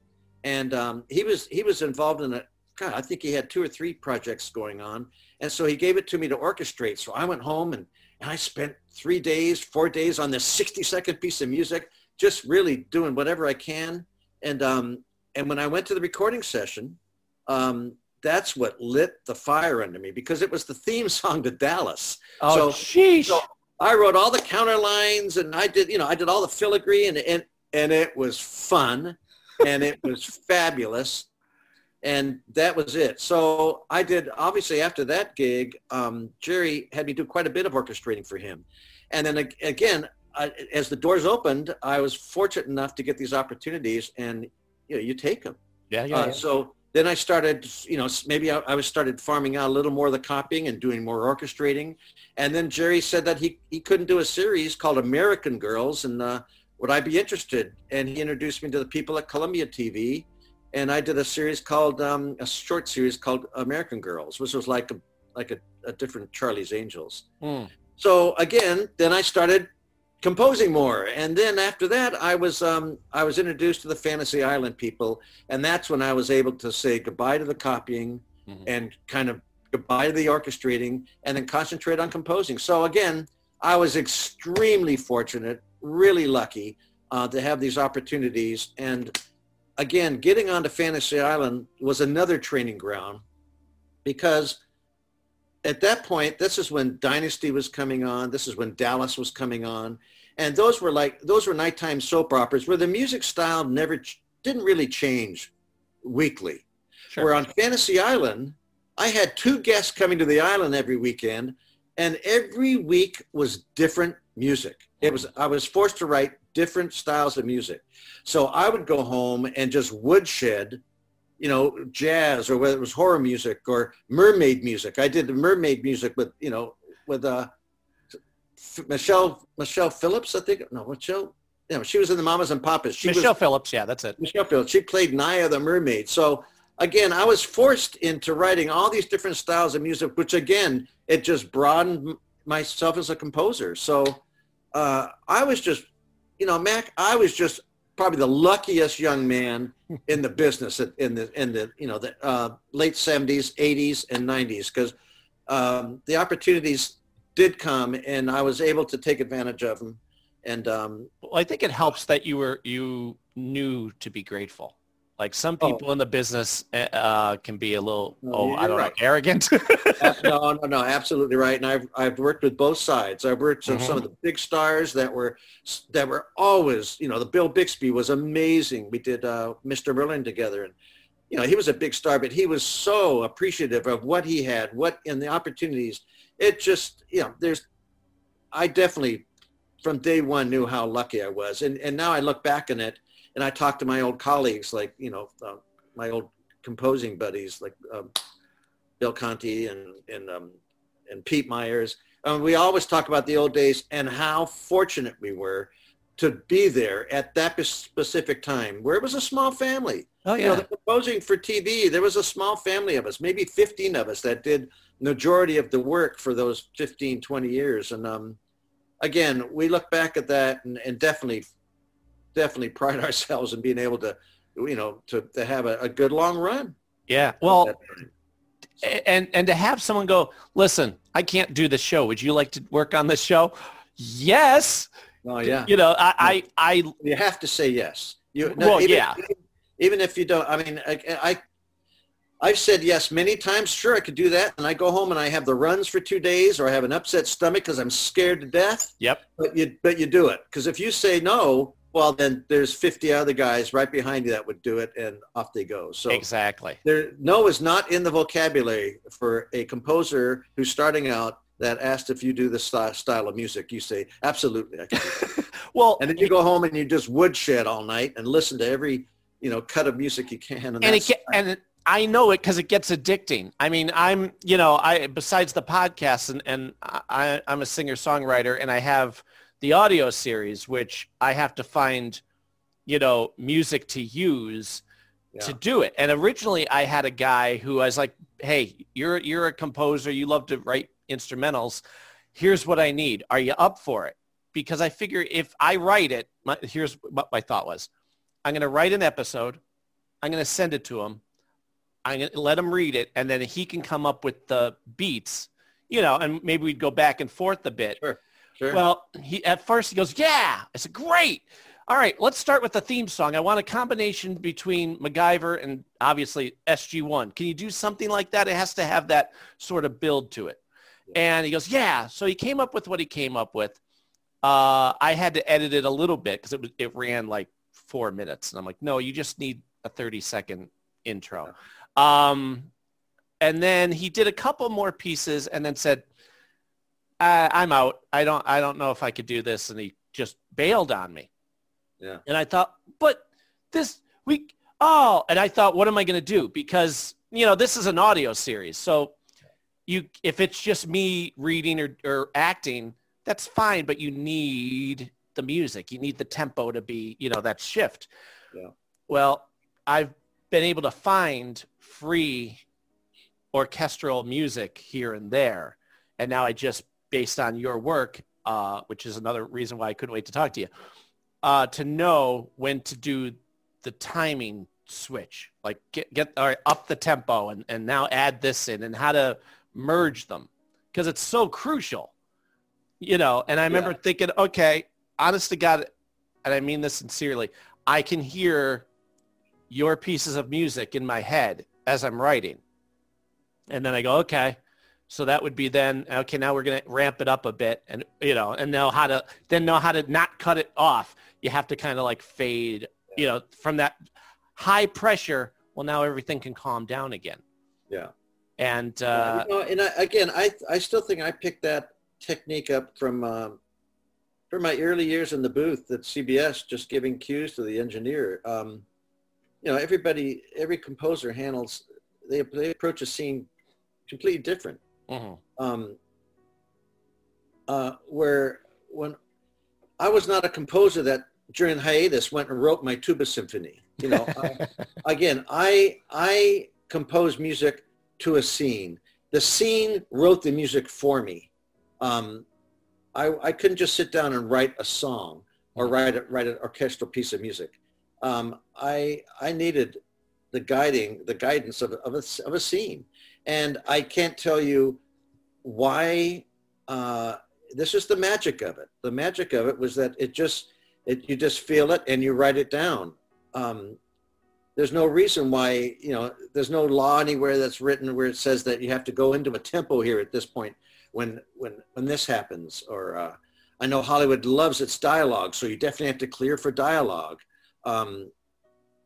[SPEAKER 7] And um, he was he was involved in a, God, I think he had two or three projects going on. And so he gave it to me to orchestrate. So I went home and, and I spent three days, four days on this 60 second piece of music, just really doing whatever I can. And, um, and when I went to the recording session, um, that's what lit the fire under me because it was the theme song to Dallas.
[SPEAKER 11] Oh,
[SPEAKER 7] so,
[SPEAKER 11] sheesh.
[SPEAKER 7] so I wrote all the counter lines and I did, you know, I did all the filigree and, and, and it was fun and it was fabulous and that was it. So I did, obviously after that gig, um, Jerry had me do quite a bit of orchestrating for him. And then again, I, as the doors opened, I was fortunate enough to get these opportunities and, you know, you take them.
[SPEAKER 11] Yeah, yeah,
[SPEAKER 7] Uh,
[SPEAKER 11] yeah.
[SPEAKER 7] So then I started, you know, maybe I, I was started farming out a little more of the copying and doing more orchestrating. And then Jerry said that he, he couldn't do a series called American Girls and uh, would I be interested? And he introduced me to the people at Columbia TV. And I did a series called, um, a short series called American Girls, which was like a, like a, a different Charlie's Angels.
[SPEAKER 11] Hmm.
[SPEAKER 7] So again, then I started composing more, and then after that, I was um, I was introduced to the Fantasy Island people, and that's when I was able to say goodbye to the copying and kind of goodbye to the orchestrating, and then concentrate on composing. So again, I was extremely fortunate really lucky uh, to have these opportunities. And again, getting onto Fantasy Island was another training ground because at that point, this is when Dynasty was coming on. This is when Dallas was coming on. And those were like, those were nighttime soap operas where the music style never, ch- didn't really change weekly.
[SPEAKER 11] Sure.
[SPEAKER 7] Where on Fantasy Island, I had two guests coming to the island every weekend and every week was different music. It was, I was forced to write different styles of music. So I would go home and just woodshed you know, jazz or whether it was horror music or mermaid music. I did the mermaid music with, you know, with uh, Michelle Michelle Phillips, I think. No, Michelle. You know, she was in the Mamas and Papas. She
[SPEAKER 11] Michelle
[SPEAKER 7] was,
[SPEAKER 11] Phillips, yeah, that's it.
[SPEAKER 7] Michelle Phillips. She played Naya the mermaid. So again, I was forced into writing all these different styles of music, which again, it just broadened myself as a composer. So uh, I was just, you know, Mac, I was just probably the luckiest young man in the business in the in the you know the uh, late 70s 80s and 90s because um, the opportunities did come and i was able to take advantage of them and um,
[SPEAKER 11] well, i think it helps that you were you knew to be grateful like some
[SPEAKER 7] Oh.
[SPEAKER 11] people in the business uh, can be a little oh i don't
[SPEAKER 7] right.
[SPEAKER 11] know arrogant
[SPEAKER 7] no, no, no, absolutely right. And I've I've worked with both sides. I've worked with some of the big stars that were that were always, you know, the Bill Bixby was amazing. We did uh, Mr. Merlin together, and you know, he was a big star, but he was so appreciative of what he had, what in the opportunities. It just, you know, there's, I definitely from day one knew how lucky I was, and and now I look back on it, and I talk to my old colleagues, like you know, uh, my old composing buddies, like. Um, Bill Conti and and um, and Pete Myers. Um, we always talk about the old days and how fortunate we were to be there at that specific time, where it was a small family.
[SPEAKER 11] Oh
[SPEAKER 7] You know,
[SPEAKER 11] yeah.
[SPEAKER 7] the composing for TV, there was a small family of us, maybe 15 of us that did majority of the work for those 15, 20 years. And um, again, we look back at that and, and definitely, definitely pride ourselves in being able to, you know, to, to have a, a good long run.
[SPEAKER 11] Yeah. Well, and and to have someone go, listen, I can't do the show. Would you like to work on this show? Yes.
[SPEAKER 7] Oh yeah.
[SPEAKER 11] You know, I I, I
[SPEAKER 7] you have to say yes. You
[SPEAKER 11] Well,
[SPEAKER 7] even,
[SPEAKER 11] yeah.
[SPEAKER 7] Even if you don't, I mean, I, I I've said yes many times. Sure, I could do that, and I go home and I have the runs for two days, or I have an upset stomach because I'm scared to death.
[SPEAKER 11] Yep.
[SPEAKER 7] But you but you do it because if you say no, well then there's 50 other guys right behind you that would do it, and off they go. So
[SPEAKER 11] exactly.
[SPEAKER 7] there no is not in the vocabulary for a composer who's starting out that asked if you do this style, of music you say absolutely i can do that
[SPEAKER 11] well
[SPEAKER 7] and then you go home and you just woodshed all night and listen to every you know cut of music you can and,
[SPEAKER 11] and it get, and it, I know it because it gets addicting. I mean, I'm you know I besides the podcast and and I I'm a singer songwriter and I have the audio series which I have to find you know music to use to do it. And originally I had a guy who I was like, hey, you're you're a composer, you love to write instrumentals. Here's what I need. Are you up for it? Because I figure if I write it, my, here's what my thought was. I'm going to write an episode. I'm going to send it to him. I'm going to let him read it, and then he can come up with the beats, you know, and maybe we'd go back and forth a bit.
[SPEAKER 7] Sure, sure.
[SPEAKER 11] Well, he at first he goes, yeah. I said, great. All right, let's start with the theme song. I want a combination between MacGyver and obviously SG-1. Can you do something like that? It has to have that sort of build to it. And he goes, yeah. So he came up with what he came up with. Uh, I had to edit it a little bit because it was it ran like four minutes, and I'm like, no, you just need a 30 second intro. Um, and then he did a couple more pieces, and then said, uh, "I'm out. I don't I don't know if I could do this," and he just bailed on me.
[SPEAKER 7] Yeah.
[SPEAKER 11] And I thought, but this week, oh, and I thought, what am I going to do? Because you know this is an audio series, so you if it's just me reading or, or acting, that's fine. But you need the music. You need the tempo to be you know that shift.
[SPEAKER 7] Yeah.
[SPEAKER 11] Well, I've been able to find free orchestral music here and there, and now I just based on your work, uh, which is another reason why I couldn't wait to talk to you uh, to know when to do the timing switch, like get, get all right, up the tempo and, and now add this in and how to merge them because it's so crucial, you know, and I remember thinking, okay, honest to God, and I mean this sincerely, I can hear your pieces of music in my head as I'm writing. And then I go, okay. So that would be then, okay, now we're going to ramp it up a bit and, you know, and know how to, then know how to not cut it off. You have to kind of like fade, you know, from that high pressure. Well, now everything can calm down again.
[SPEAKER 7] Yeah.
[SPEAKER 11] And, uh,
[SPEAKER 7] you know, and I, again, I, I still think I picked that technique up from, um, from my early years in the booth at CBS, just giving cues to the engineer. Um, you know, everybody, every composer handles, they, they approach a scene completely different.
[SPEAKER 11] Mm-hmm.
[SPEAKER 7] Um, uh, where when I was not a composer that during hiatus went and wrote my tuba symphony. You know, I, again, I I compose music to a scene. The scene wrote the music for me. Um, I, I couldn't just sit down and write a song or write a, write an orchestral piece of music. Um, I I needed the guiding the guidance of, of, a, of a scene, and I can't tell you why. Uh, this is the magic of it. The magic of it was that it just it you just feel it and you write it down. Um, there's no reason why you know there's no law anywhere that's written where it says that you have to go into a tempo here at this point when when when this happens or uh, I know Hollywood loves its dialogue, so you definitely have to clear for dialogue. Um,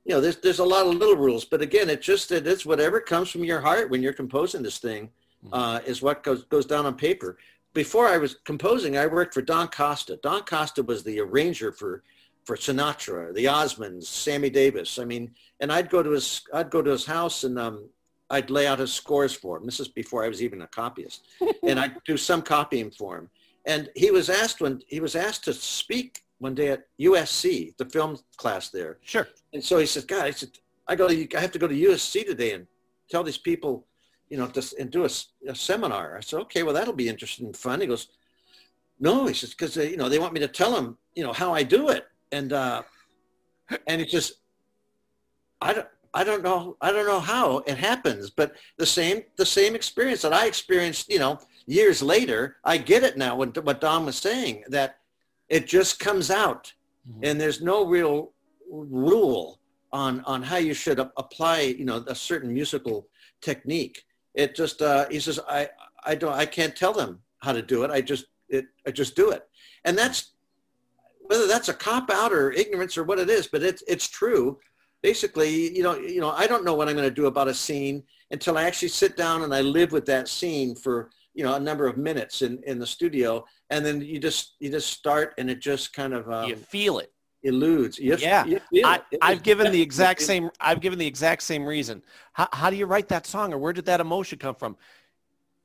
[SPEAKER 7] you know, there's there's a lot of little rules, but again, it's just that it's whatever comes from your heart when you're composing this thing uh, is what goes goes down on paper. Before I was composing, I worked for Don Costa. Don Costa was the arranger for for Sinatra, the Osmonds, Sammy Davis. I mean, and I'd go to his I'd go to his house and um, I'd lay out his scores for him. This is before I was even a copyist, and I'd do some copying for him. And he was asked when he was asked to speak one day at USC, the film class there.
[SPEAKER 11] Sure.
[SPEAKER 7] And so he said, "God, I said I go to I have to go to USC today and tell these people, you know, just and do a, a seminar." I said, "Okay, well that'll be interesting and fun." He goes, "No," he says, "because you know they want me to tell them, you know, how I do it." And uh, and he just, I don't. I don't know. I don't know how it happens, but the same the same experience that I experienced, you know, years later, I get it now. What what Don was saying that it just comes out, and there's no real rule on on how you should apply, you know, a certain musical technique. It just uh, he says I I don't I can't tell them how to do it. I just it I just do it, and that's whether that's a cop out or ignorance or what it is, but it's it's true basically, you know, you know, I don't know what I'm going to do about a scene until I actually sit down and I live with that scene for you know a number of minutes in in the studio, and then you just you just start and it just kind of um,
[SPEAKER 11] you feel it
[SPEAKER 7] eludes. You
[SPEAKER 11] yeah,
[SPEAKER 7] you
[SPEAKER 11] I, I've given the exact same. I've given the exact same reason. How, how do you write that song, or where did that emotion come from?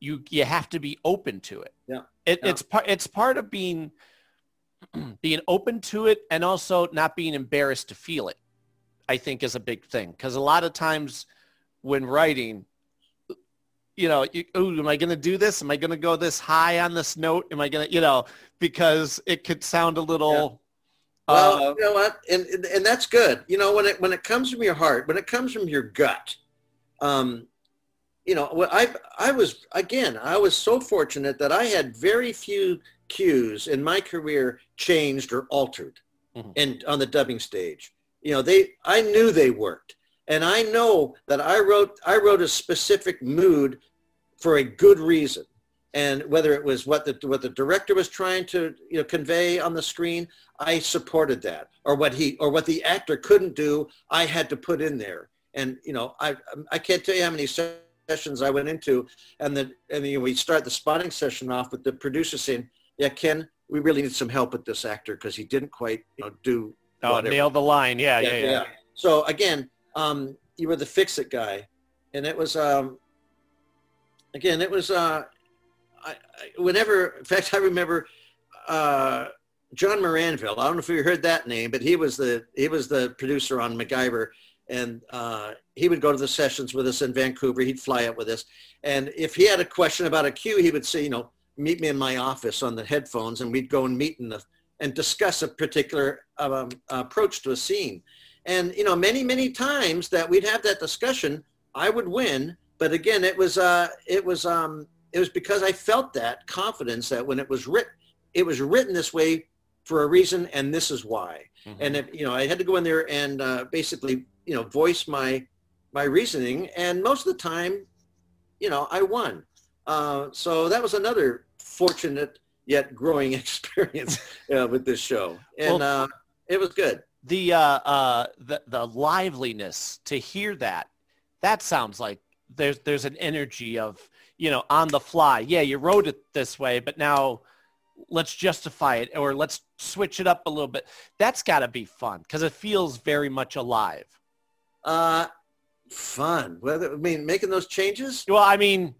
[SPEAKER 11] You you have to be open to it.
[SPEAKER 7] Yeah,
[SPEAKER 11] It,
[SPEAKER 7] Yeah.
[SPEAKER 11] It's part. It's part of being being open to it, and also not being embarrassed to feel it. I think is a big thing because a lot of times when writing, you know, you, ooh, am I going to do this? Am I going to go this high on this note? Am I going to, you know, because it could sound a little.
[SPEAKER 7] Well,
[SPEAKER 11] uh,
[SPEAKER 7] you know what, and and that's good. You know, when it when it comes from your heart, when it comes from your gut, um, you know, I I was again, I was so fortunate that I had very few cues in my career changed or altered,
[SPEAKER 11] Mhm.
[SPEAKER 7] and on the dubbing stage, you know, they I knew they worked, and I know that I wrote I wrote a specific mood for a good reason and whether it was what the what the director was trying to you know convey on the screen i supported that or what he or what the actor couldn't do i had to put in there and you know i i can't tell you how many sessions i went into and then and you know, we start the spotting session off with the producer saying yeah ken we really need some help with this actor because he didn't quite you know do
[SPEAKER 11] oh,
[SPEAKER 7] whatever.
[SPEAKER 11] nail the line. Yeah, yeah, yeah.
[SPEAKER 7] So again, um, you were the fix it guy, and it was um, again it was uh, I, I, whenever. In fact, I remember uh, John Moranville. I don't know if you heard that name, but he was the he was the producer on MacGyver, and uh, he would go to the sessions with us in Vancouver. He'd fly up with us, and if he had a question about a cue, he would say, you know, meet me in my office on the headphones, and we'd go and meet in the and discuss a particular um, approach to a scene. And you know, many many times that we'd have that discussion, I would win. But again, it was uh, it was um, it was because I felt that confidence that when it was written, it was written this way for a reason, and this is why.
[SPEAKER 11] Mm-hmm.
[SPEAKER 7] And if, you know, I had to go in there and uh, basically, you know, voice my my reasoning, and most of the time, you know, I won. Uh, so that was another fortunate yet growing experience uh, with this show, and
[SPEAKER 11] Well-
[SPEAKER 7] uh, it was good.
[SPEAKER 11] The uh, uh, the the liveliness to hear that that sounds like there's there's an energy of you know on the fly yeah you wrote it this way but now let's justify it or let's switch it up a little bit that's got to be fun because it feels very much alive
[SPEAKER 7] Uh, fun. Whether I mean making those changes.
[SPEAKER 11] well i mean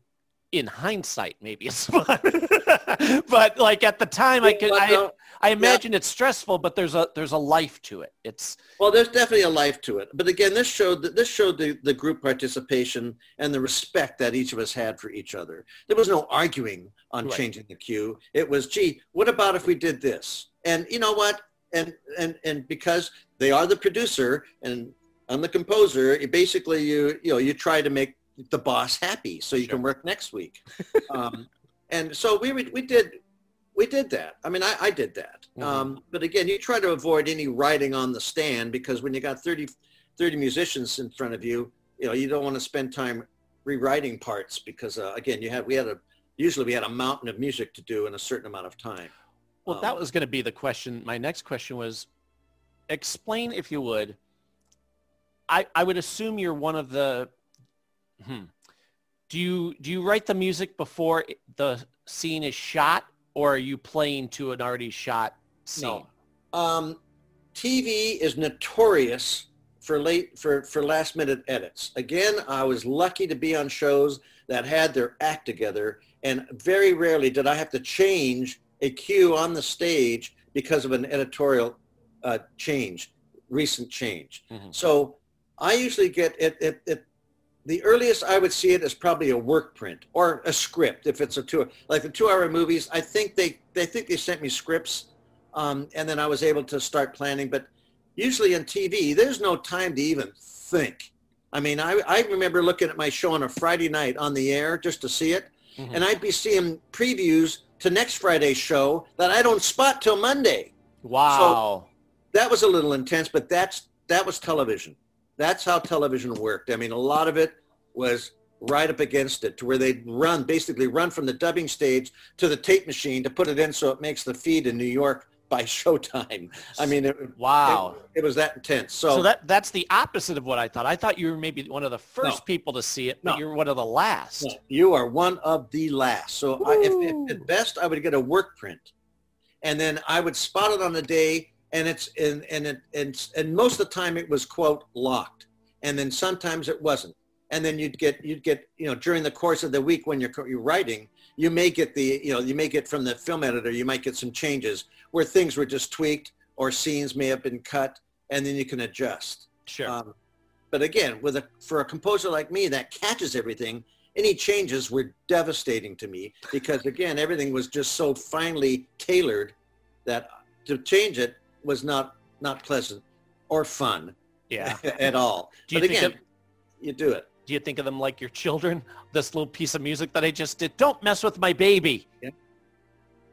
[SPEAKER 11] in hindsight maybe it's fun but like at the time i could i i imagine it's stressful but there's a there's a life to it it's
[SPEAKER 7] Well, there's definitely a life to it. But again, this showed that this showed the, the group participation and the respect that each of us had for each other. There was no arguing on
[SPEAKER 11] Right.
[SPEAKER 7] changing the cue. It was, gee, what about if we did this? And you know what? And and and because they are the producer and I'm the composer, basically you you know you try to make the boss happy so you
[SPEAKER 11] Sure.
[SPEAKER 7] can work next week. um, and so we we did we did that. I mean, I, I did that.
[SPEAKER 11] Mhm.
[SPEAKER 7] Um, but again, you try to avoid any writing on the stand because when you got 30, 30 musicians in front of you, you know, you don't want to spend time rewriting parts because uh, again, you had we had a usually we had a mountain of music to do in a certain amount of time.
[SPEAKER 11] Well, that
[SPEAKER 7] Um,
[SPEAKER 11] was going to be the question. My next question was, explain if you would. I I would assume you're one of the. Hmm. Do you do you write the music before the scene is shot, or are you playing to an already shot scene?
[SPEAKER 7] No. Um, TV is notorious for late for for last minute edits. Again, I was lucky to be on shows that had their act together, and very rarely did I have to change a cue on the stage because of an editorial uh, change, recent change.
[SPEAKER 11] Mhm.
[SPEAKER 7] So I usually get it, it, it. The earliest I would see it is probably a work print or a script if it's a two like the two-hour movies. I think they they think they sent me scripts, um, and then I was able to start planning. But usually in TV, there's no time to even think. I mean, I, I remember looking at my show on a Friday night on the air just to see it,
[SPEAKER 11] Mhm.
[SPEAKER 7] and I'd be seeing previews to next Friday's show that I don't spot till Monday
[SPEAKER 11] Wow.
[SPEAKER 7] that was a little intense, but that's that was television. That's how television worked. I mean, a lot of it was right up against it to where they'd run, basically run from the dubbing stage to the tape machine to put it in so it makes the feed in New York by showtime. I mean, it,
[SPEAKER 11] wow.
[SPEAKER 7] it, it was that intense. So,
[SPEAKER 11] So, that that's the opposite of what I thought. I thought you were maybe one of the first
[SPEAKER 7] No.
[SPEAKER 11] people to see it, but
[SPEAKER 7] No.
[SPEAKER 11] you're one of the last.
[SPEAKER 7] no, you are one of the last. So I, if, if at best I would get a work print and then I would spot it on the day and it's and and it and, and most of the time it was quote locked. And then sometimes it wasn't. And then you'd get you'd get you know during the course of the week when you're, you're writing you may get the you know you may get from the film editor you might get some changes where things were just tweaked or scenes may have been cut and then you can adjust.
[SPEAKER 11] Sure.
[SPEAKER 7] um, but again with a for a composer like me that catches everything any changes were devastating to me because again everything was just so finely tailored that to change it was not not pleasant or fun
[SPEAKER 11] yeah.
[SPEAKER 7] at all.
[SPEAKER 11] Do you
[SPEAKER 7] but
[SPEAKER 11] think
[SPEAKER 7] again,
[SPEAKER 11] of-
[SPEAKER 7] you do it.
[SPEAKER 11] Do you think of them like your children? This little piece of music that I just did. Don't mess with my baby.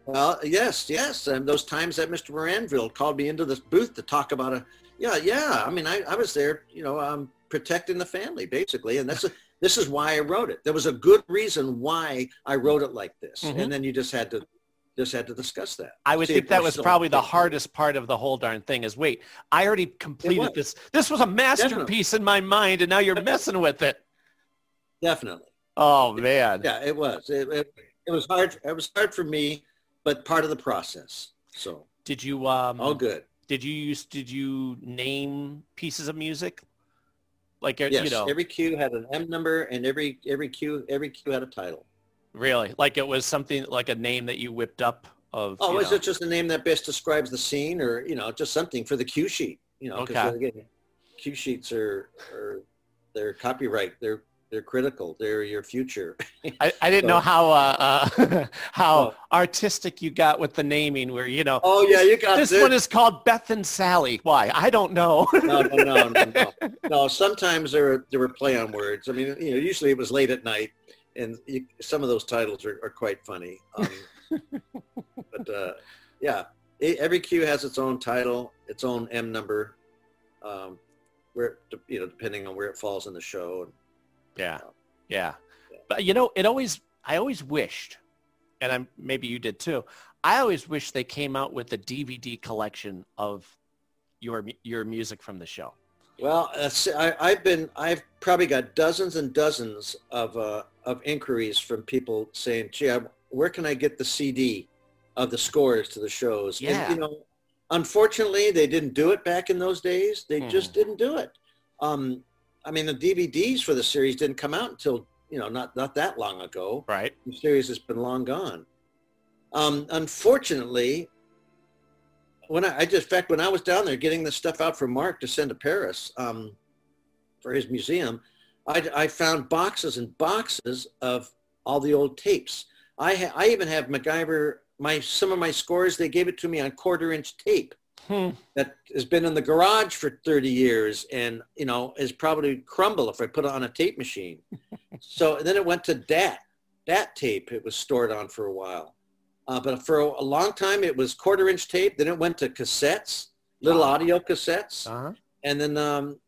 [SPEAKER 7] Well, yes, yes. And those times that Mr. Moranville called me into this booth to talk about a, yeah, yeah. I mean, I, I was there, you know, um, protecting the family basically. And that's, a, this is why I wrote it. There was a good reason why I wrote it like this.
[SPEAKER 11] Mhm.
[SPEAKER 7] And then you just had to, just had to discuss that.
[SPEAKER 11] I would think that was probably the hardest part of the whole darn thing is wait, I already completed this. This was a masterpiece in my mind and now you're messing with it.
[SPEAKER 7] Definitely.
[SPEAKER 11] Oh man.
[SPEAKER 7] Yeah, it was. It, it, it was hard. It was hard for me, but part of the process. So
[SPEAKER 11] Did you um
[SPEAKER 7] all good.
[SPEAKER 11] did you use did you name pieces of music? Like
[SPEAKER 7] Yes,
[SPEAKER 11] you know,
[SPEAKER 7] every cue had an M number, and every every cue every cue had a title.
[SPEAKER 11] Really? Like it was something like a name that you whipped up of
[SPEAKER 7] Oh, is
[SPEAKER 11] know.
[SPEAKER 7] it just a name that best describes the scene, or you know, just something for the cue sheet? You know, 'cause,
[SPEAKER 11] Okay.
[SPEAKER 7] again, cue sheets are are they're copyright. They're they're critical. They're your future.
[SPEAKER 11] I, I didn't
[SPEAKER 7] So-
[SPEAKER 11] know how uh, uh, how
[SPEAKER 7] Oh.
[SPEAKER 11] artistic you got with the naming where you know
[SPEAKER 7] Oh yeah, you got
[SPEAKER 11] this
[SPEAKER 7] this.
[SPEAKER 11] one is called Beth and Sally. Why? I don't know.
[SPEAKER 7] no, no, no, no, no. No, sometimes there were there were play on words. I mean, you know, usually it was late at night, and you, some of those titles are, are quite funny. Um, but uh, yeah, e- every cue has its own title, its own M number, um, where you know depending on where it falls in the show.
[SPEAKER 11] Yeah, yeah. But you know, it always I always wished, and I'm maybe you did too. I always wish they came out with a DVD collection of your your music from the show.
[SPEAKER 7] Well, that's, I, I've been I've probably got dozens and dozens of uh, of inquiries from people saying, "Gee, I, where can I get the CD of the scores to the shows?"
[SPEAKER 11] Yeah.
[SPEAKER 7] And, you know, unfortunately, they didn't do it back in those days. They
[SPEAKER 11] Mhm.
[SPEAKER 7] just didn't do it. Um, I mean, the DVDs for the series didn't come out until you know not not that long ago.
[SPEAKER 11] Right.
[SPEAKER 7] The series has been long gone. Um, unfortunately, when I, I just, in fact, when I was down there getting the stuff out for Mark to send to Paris um, for his museum, I, I found boxes and boxes of all the old tapes. I, ha- I even have MacGyver, my, some of my scores, they gave it to me on quarter inch tape
[SPEAKER 11] Hmm.
[SPEAKER 7] that has been in the garage for 30 years and, you know, is probably crumble if I put it on a tape machine. so then it went to DAT, DAT tape it was stored on for a while. Uh, but for a, a long time, it was quarter inch tape. Then it went to cassettes, little audio cassettes.
[SPEAKER 11] Uh-huh.
[SPEAKER 7] And then, um,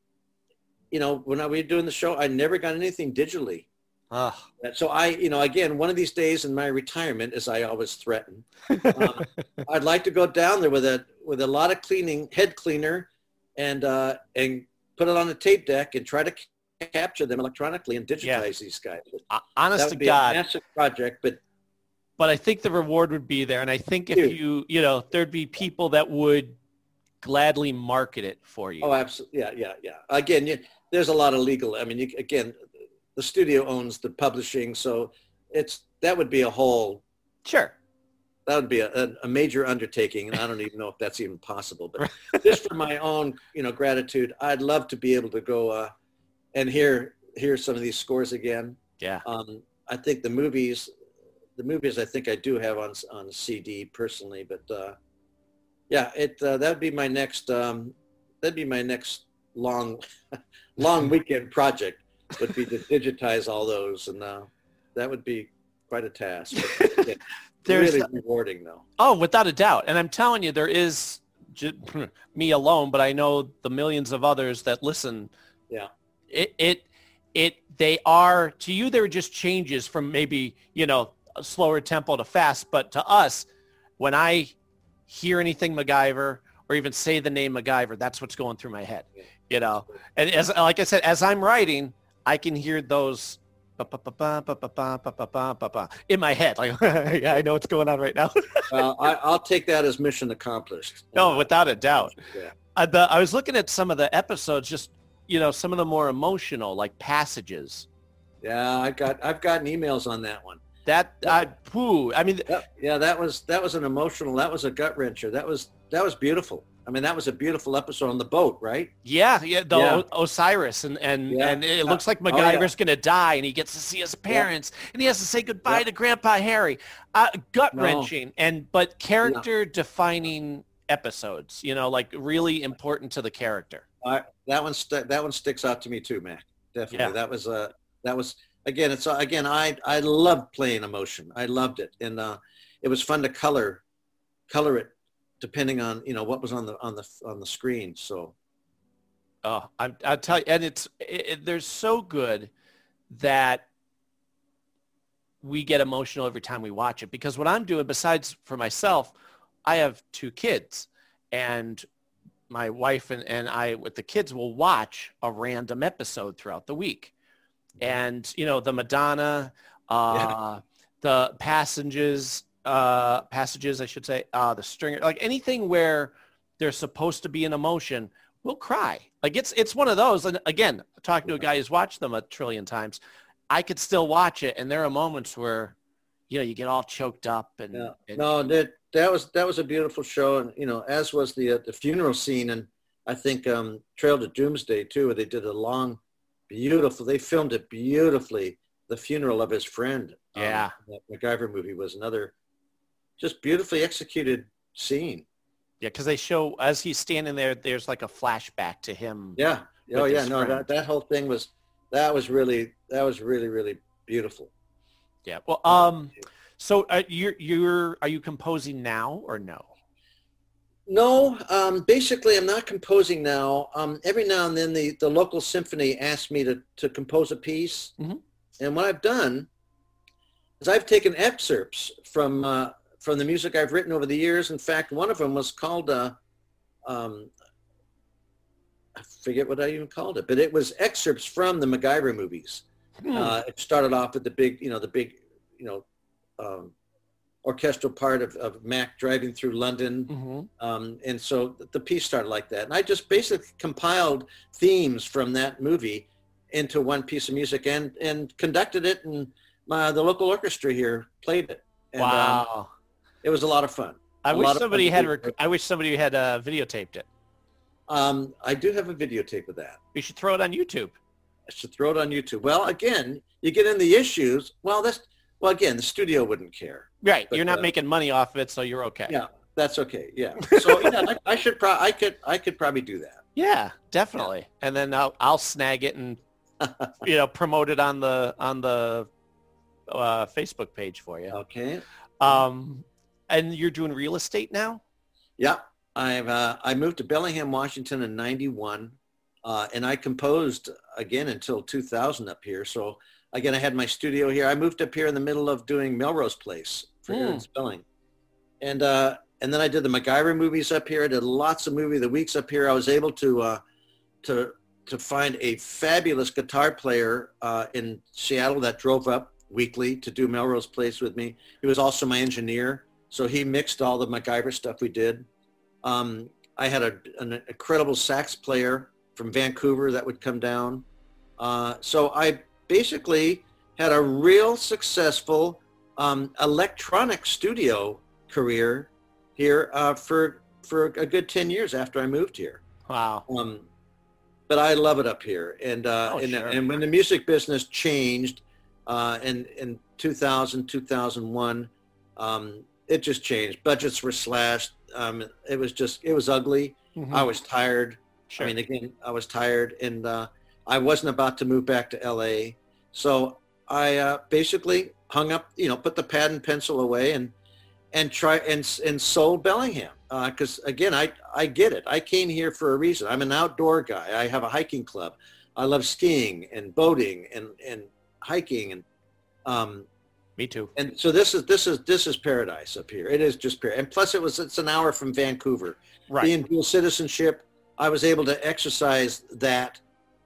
[SPEAKER 7] you know, when I, we were doing the show, I never got anything digitally.
[SPEAKER 11] Ugh.
[SPEAKER 7] So I, you know, again, one of these days in my retirement, as I always threaten, um, I'd like to go down there with a with a lot of cleaning, head cleaner, and uh, and put it on a tape deck and try to c- capture them electronically and digitize
[SPEAKER 11] Yeah.
[SPEAKER 7] these guys.
[SPEAKER 11] Uh, honest
[SPEAKER 7] that
[SPEAKER 11] to
[SPEAKER 7] be
[SPEAKER 11] God.
[SPEAKER 7] a massive project, but
[SPEAKER 11] but I think the reward would be there, and I think if
[SPEAKER 7] Dude.
[SPEAKER 11] you you know there'd be people that would gladly market it for you.
[SPEAKER 7] Oh, absolutely. Yeah, yeah, yeah. Again, you, there's a lot of legal. I mean, you, again, the studio owns the publishing, so it's that would be a whole.
[SPEAKER 11] Sure.
[SPEAKER 7] That would be a, a, major undertaking, and I don't even know if that's even possible. But just for my own, you know, gratitude, I'd love to be able to go uh, and hear hear some of these scores again.
[SPEAKER 11] Yeah.
[SPEAKER 7] Um, I think the movies, the movies, I think I do have on on CD personally, but uh, yeah, it uh, that would be my next um, that'd be my next long long weekend project would be to digitize all those, and uh, that would be quite a task. But,
[SPEAKER 11] There's-
[SPEAKER 7] really rewarding though.
[SPEAKER 11] Oh, without a doubt. And I'm telling you, there is me alone, but I know the millions of others that listen.
[SPEAKER 7] Yeah.
[SPEAKER 11] It, it, it, they are, to you, they're just changes from maybe, you know, a slower tempo to fast. But to us, when I hear anything MacGyver or even say the name MacGyver, that's what's going through my head, you know, and as like I said, as I'm writing, I can hear those in my head. Like, yeah, I know what's going on right now.
[SPEAKER 7] well, I, will take that as mission accomplished.
[SPEAKER 11] No, without a doubt.
[SPEAKER 7] Yeah.
[SPEAKER 11] I, the, I was looking at some of the episodes, just you know, some of the more emotional, like passages.
[SPEAKER 7] Yeah, I got I've gotten emails on that one.
[SPEAKER 11] That I poo. I mean,
[SPEAKER 7] yeah, that was that was an emotional. That was a gut wrencher. That was that was beautiful. I mean, that was a beautiful episode on the boat, right?
[SPEAKER 11] yeah, yeah, the
[SPEAKER 7] Yeah.
[SPEAKER 11] O- Osiris, and and
[SPEAKER 7] Yeah.
[SPEAKER 11] and it looks like
[SPEAKER 7] Oh, yeah.
[SPEAKER 11] MacGyver's gonna die, and he gets to see his parents, and he has to say goodbye to Grandpa Harry. Uh, gut wrenching, and but character defining episodes. You know, like really important to the character.
[SPEAKER 7] I, that one st- that one sticks out to me too, Mac. Definitely. That was uh, that was again. It's uh, again. I I loved playing emotion. I loved it, and uh, it was fun to color color it depending on you know what was on the on the on the screen. So
[SPEAKER 11] Oh, I'm, I'll tell you, and it's it, they're so good that we get emotional every time we watch it. Because what I'm doing, besides for myself, I have two kids, and my wife and, and I with the kids will watch a random episode throughout the week, and you know the Madonna, uh, the passages, uh, passages I should say, uh, the stringer, like anything where there's supposed to be an emotion we'll cry. Like it's it's one of those. And again, talking to a guy who's watched them a trillion times, I could still watch it, and there are moments where, you know, you get all choked up and,
[SPEAKER 7] yeah.
[SPEAKER 11] and-
[SPEAKER 7] no, that that was that was a beautiful show, and you know, as was the uh, the funeral scene, and I think um, Trail to Doomsday too, where they did a long, beautiful. They filmed it beautifully. The funeral of his friend. um,
[SPEAKER 11] Yeah.
[SPEAKER 7] that MacGyver movie was another, just beautifully executed scene.
[SPEAKER 11] yeah, because they show as he's standing there, there's like a flashback to him.
[SPEAKER 7] Yeah. Oh yeah. No,
[SPEAKER 11] friend.
[SPEAKER 7] that, that whole thing was that was really that was really really beautiful.
[SPEAKER 11] Yeah. Well, um, so uh, you're you're are you composing now or no?
[SPEAKER 7] No, um, basically, I'm not composing now. Um, every now and then, the, the local symphony asks me to, to compose a piece.
[SPEAKER 11] Mhm.
[SPEAKER 7] And what I've done is I've taken excerpts from uh, from the music I've written over the years. In fact, one of them was called, uh, um, I forget what I even called it, but it was excerpts from the MacGyver movies.
[SPEAKER 11] Hmm.
[SPEAKER 7] Uh, it started off with the big, you know, the big, you know, um, orchestral part of, of Mac driving through London.
[SPEAKER 11] Mhm.
[SPEAKER 7] Um, and so the piece started like that. And I just basically compiled themes from that movie into one piece of music and, and conducted it. And my, the local orchestra here played it. And, um,
[SPEAKER 11] wow.
[SPEAKER 7] It was a lot of fun.
[SPEAKER 11] I wish somebody had. Rec- I wish somebody had uh, videotaped it.
[SPEAKER 7] Um, I do have a videotape of that.
[SPEAKER 11] You should throw it on YouTube.
[SPEAKER 7] I should throw it on YouTube. Well, again, you get in the issues. Well, that's well, again, the studio wouldn't care.
[SPEAKER 11] Right.
[SPEAKER 7] But,
[SPEAKER 11] You're not
[SPEAKER 7] uh,
[SPEAKER 11] making money off of it, so you're okay.
[SPEAKER 7] Yeah, that's okay. Yeah. So yeah, I, I should pro- I could I could probably do that.
[SPEAKER 11] Yeah, definitely. And then I'll I'll snag it and you know promote it on the on the uh, Facebook page for you.
[SPEAKER 7] Okay.
[SPEAKER 11] Um, and you're doing real estate now.
[SPEAKER 7] Yeah, I've uh, I moved to Bellingham, Washington in '91, uh, and I composed again until 2000 up here. So again, I had my studio here. I moved up here in the middle of doing Melrose Place for in
[SPEAKER 11] Hmm.
[SPEAKER 7] Spelling, and uh, and then I did the MacGyver movies up here. I did lots of movie the weeks up here. I was able to uh, to to find a fabulous guitar player uh, in Seattle that drove up weekly to do Melrose Place with me. He was also my engineer, so he mixed all the MacGyver stuff we did. Um, I had a, an incredible sax player from Vancouver that would come down. Uh, so I basically had a real successful um, electronic studio career here uh, for for a good 10 years after I moved here.
[SPEAKER 11] Wow.
[SPEAKER 7] Um, but I love it up here. And, uh,
[SPEAKER 11] Oh,
[SPEAKER 7] and,
[SPEAKER 11] sure.
[SPEAKER 7] and when the music business changed uh, in, in 2000, 2001, um, it just changed. Budgets were slashed. Um, it was just, it was ugly.
[SPEAKER 11] Mhm.
[SPEAKER 7] I was tired.
[SPEAKER 11] Sure.
[SPEAKER 7] I mean, again, I was tired and uh, I wasn't about to move back to LA. So I uh, basically hung up, you know, put the pad and pencil away and and try and and sold Bellingham because again, I I get it. I came here for a reason. I'm an outdoor guy. I have a hiking club. I love skiing and boating and and hiking and um,
[SPEAKER 11] Me too.
[SPEAKER 7] and so this is this is this is paradise up here. It is just paradise. And plus, it was it's an hour from Vancouver.
[SPEAKER 11] Right.
[SPEAKER 7] Being dual citizenship, I was able to exercise that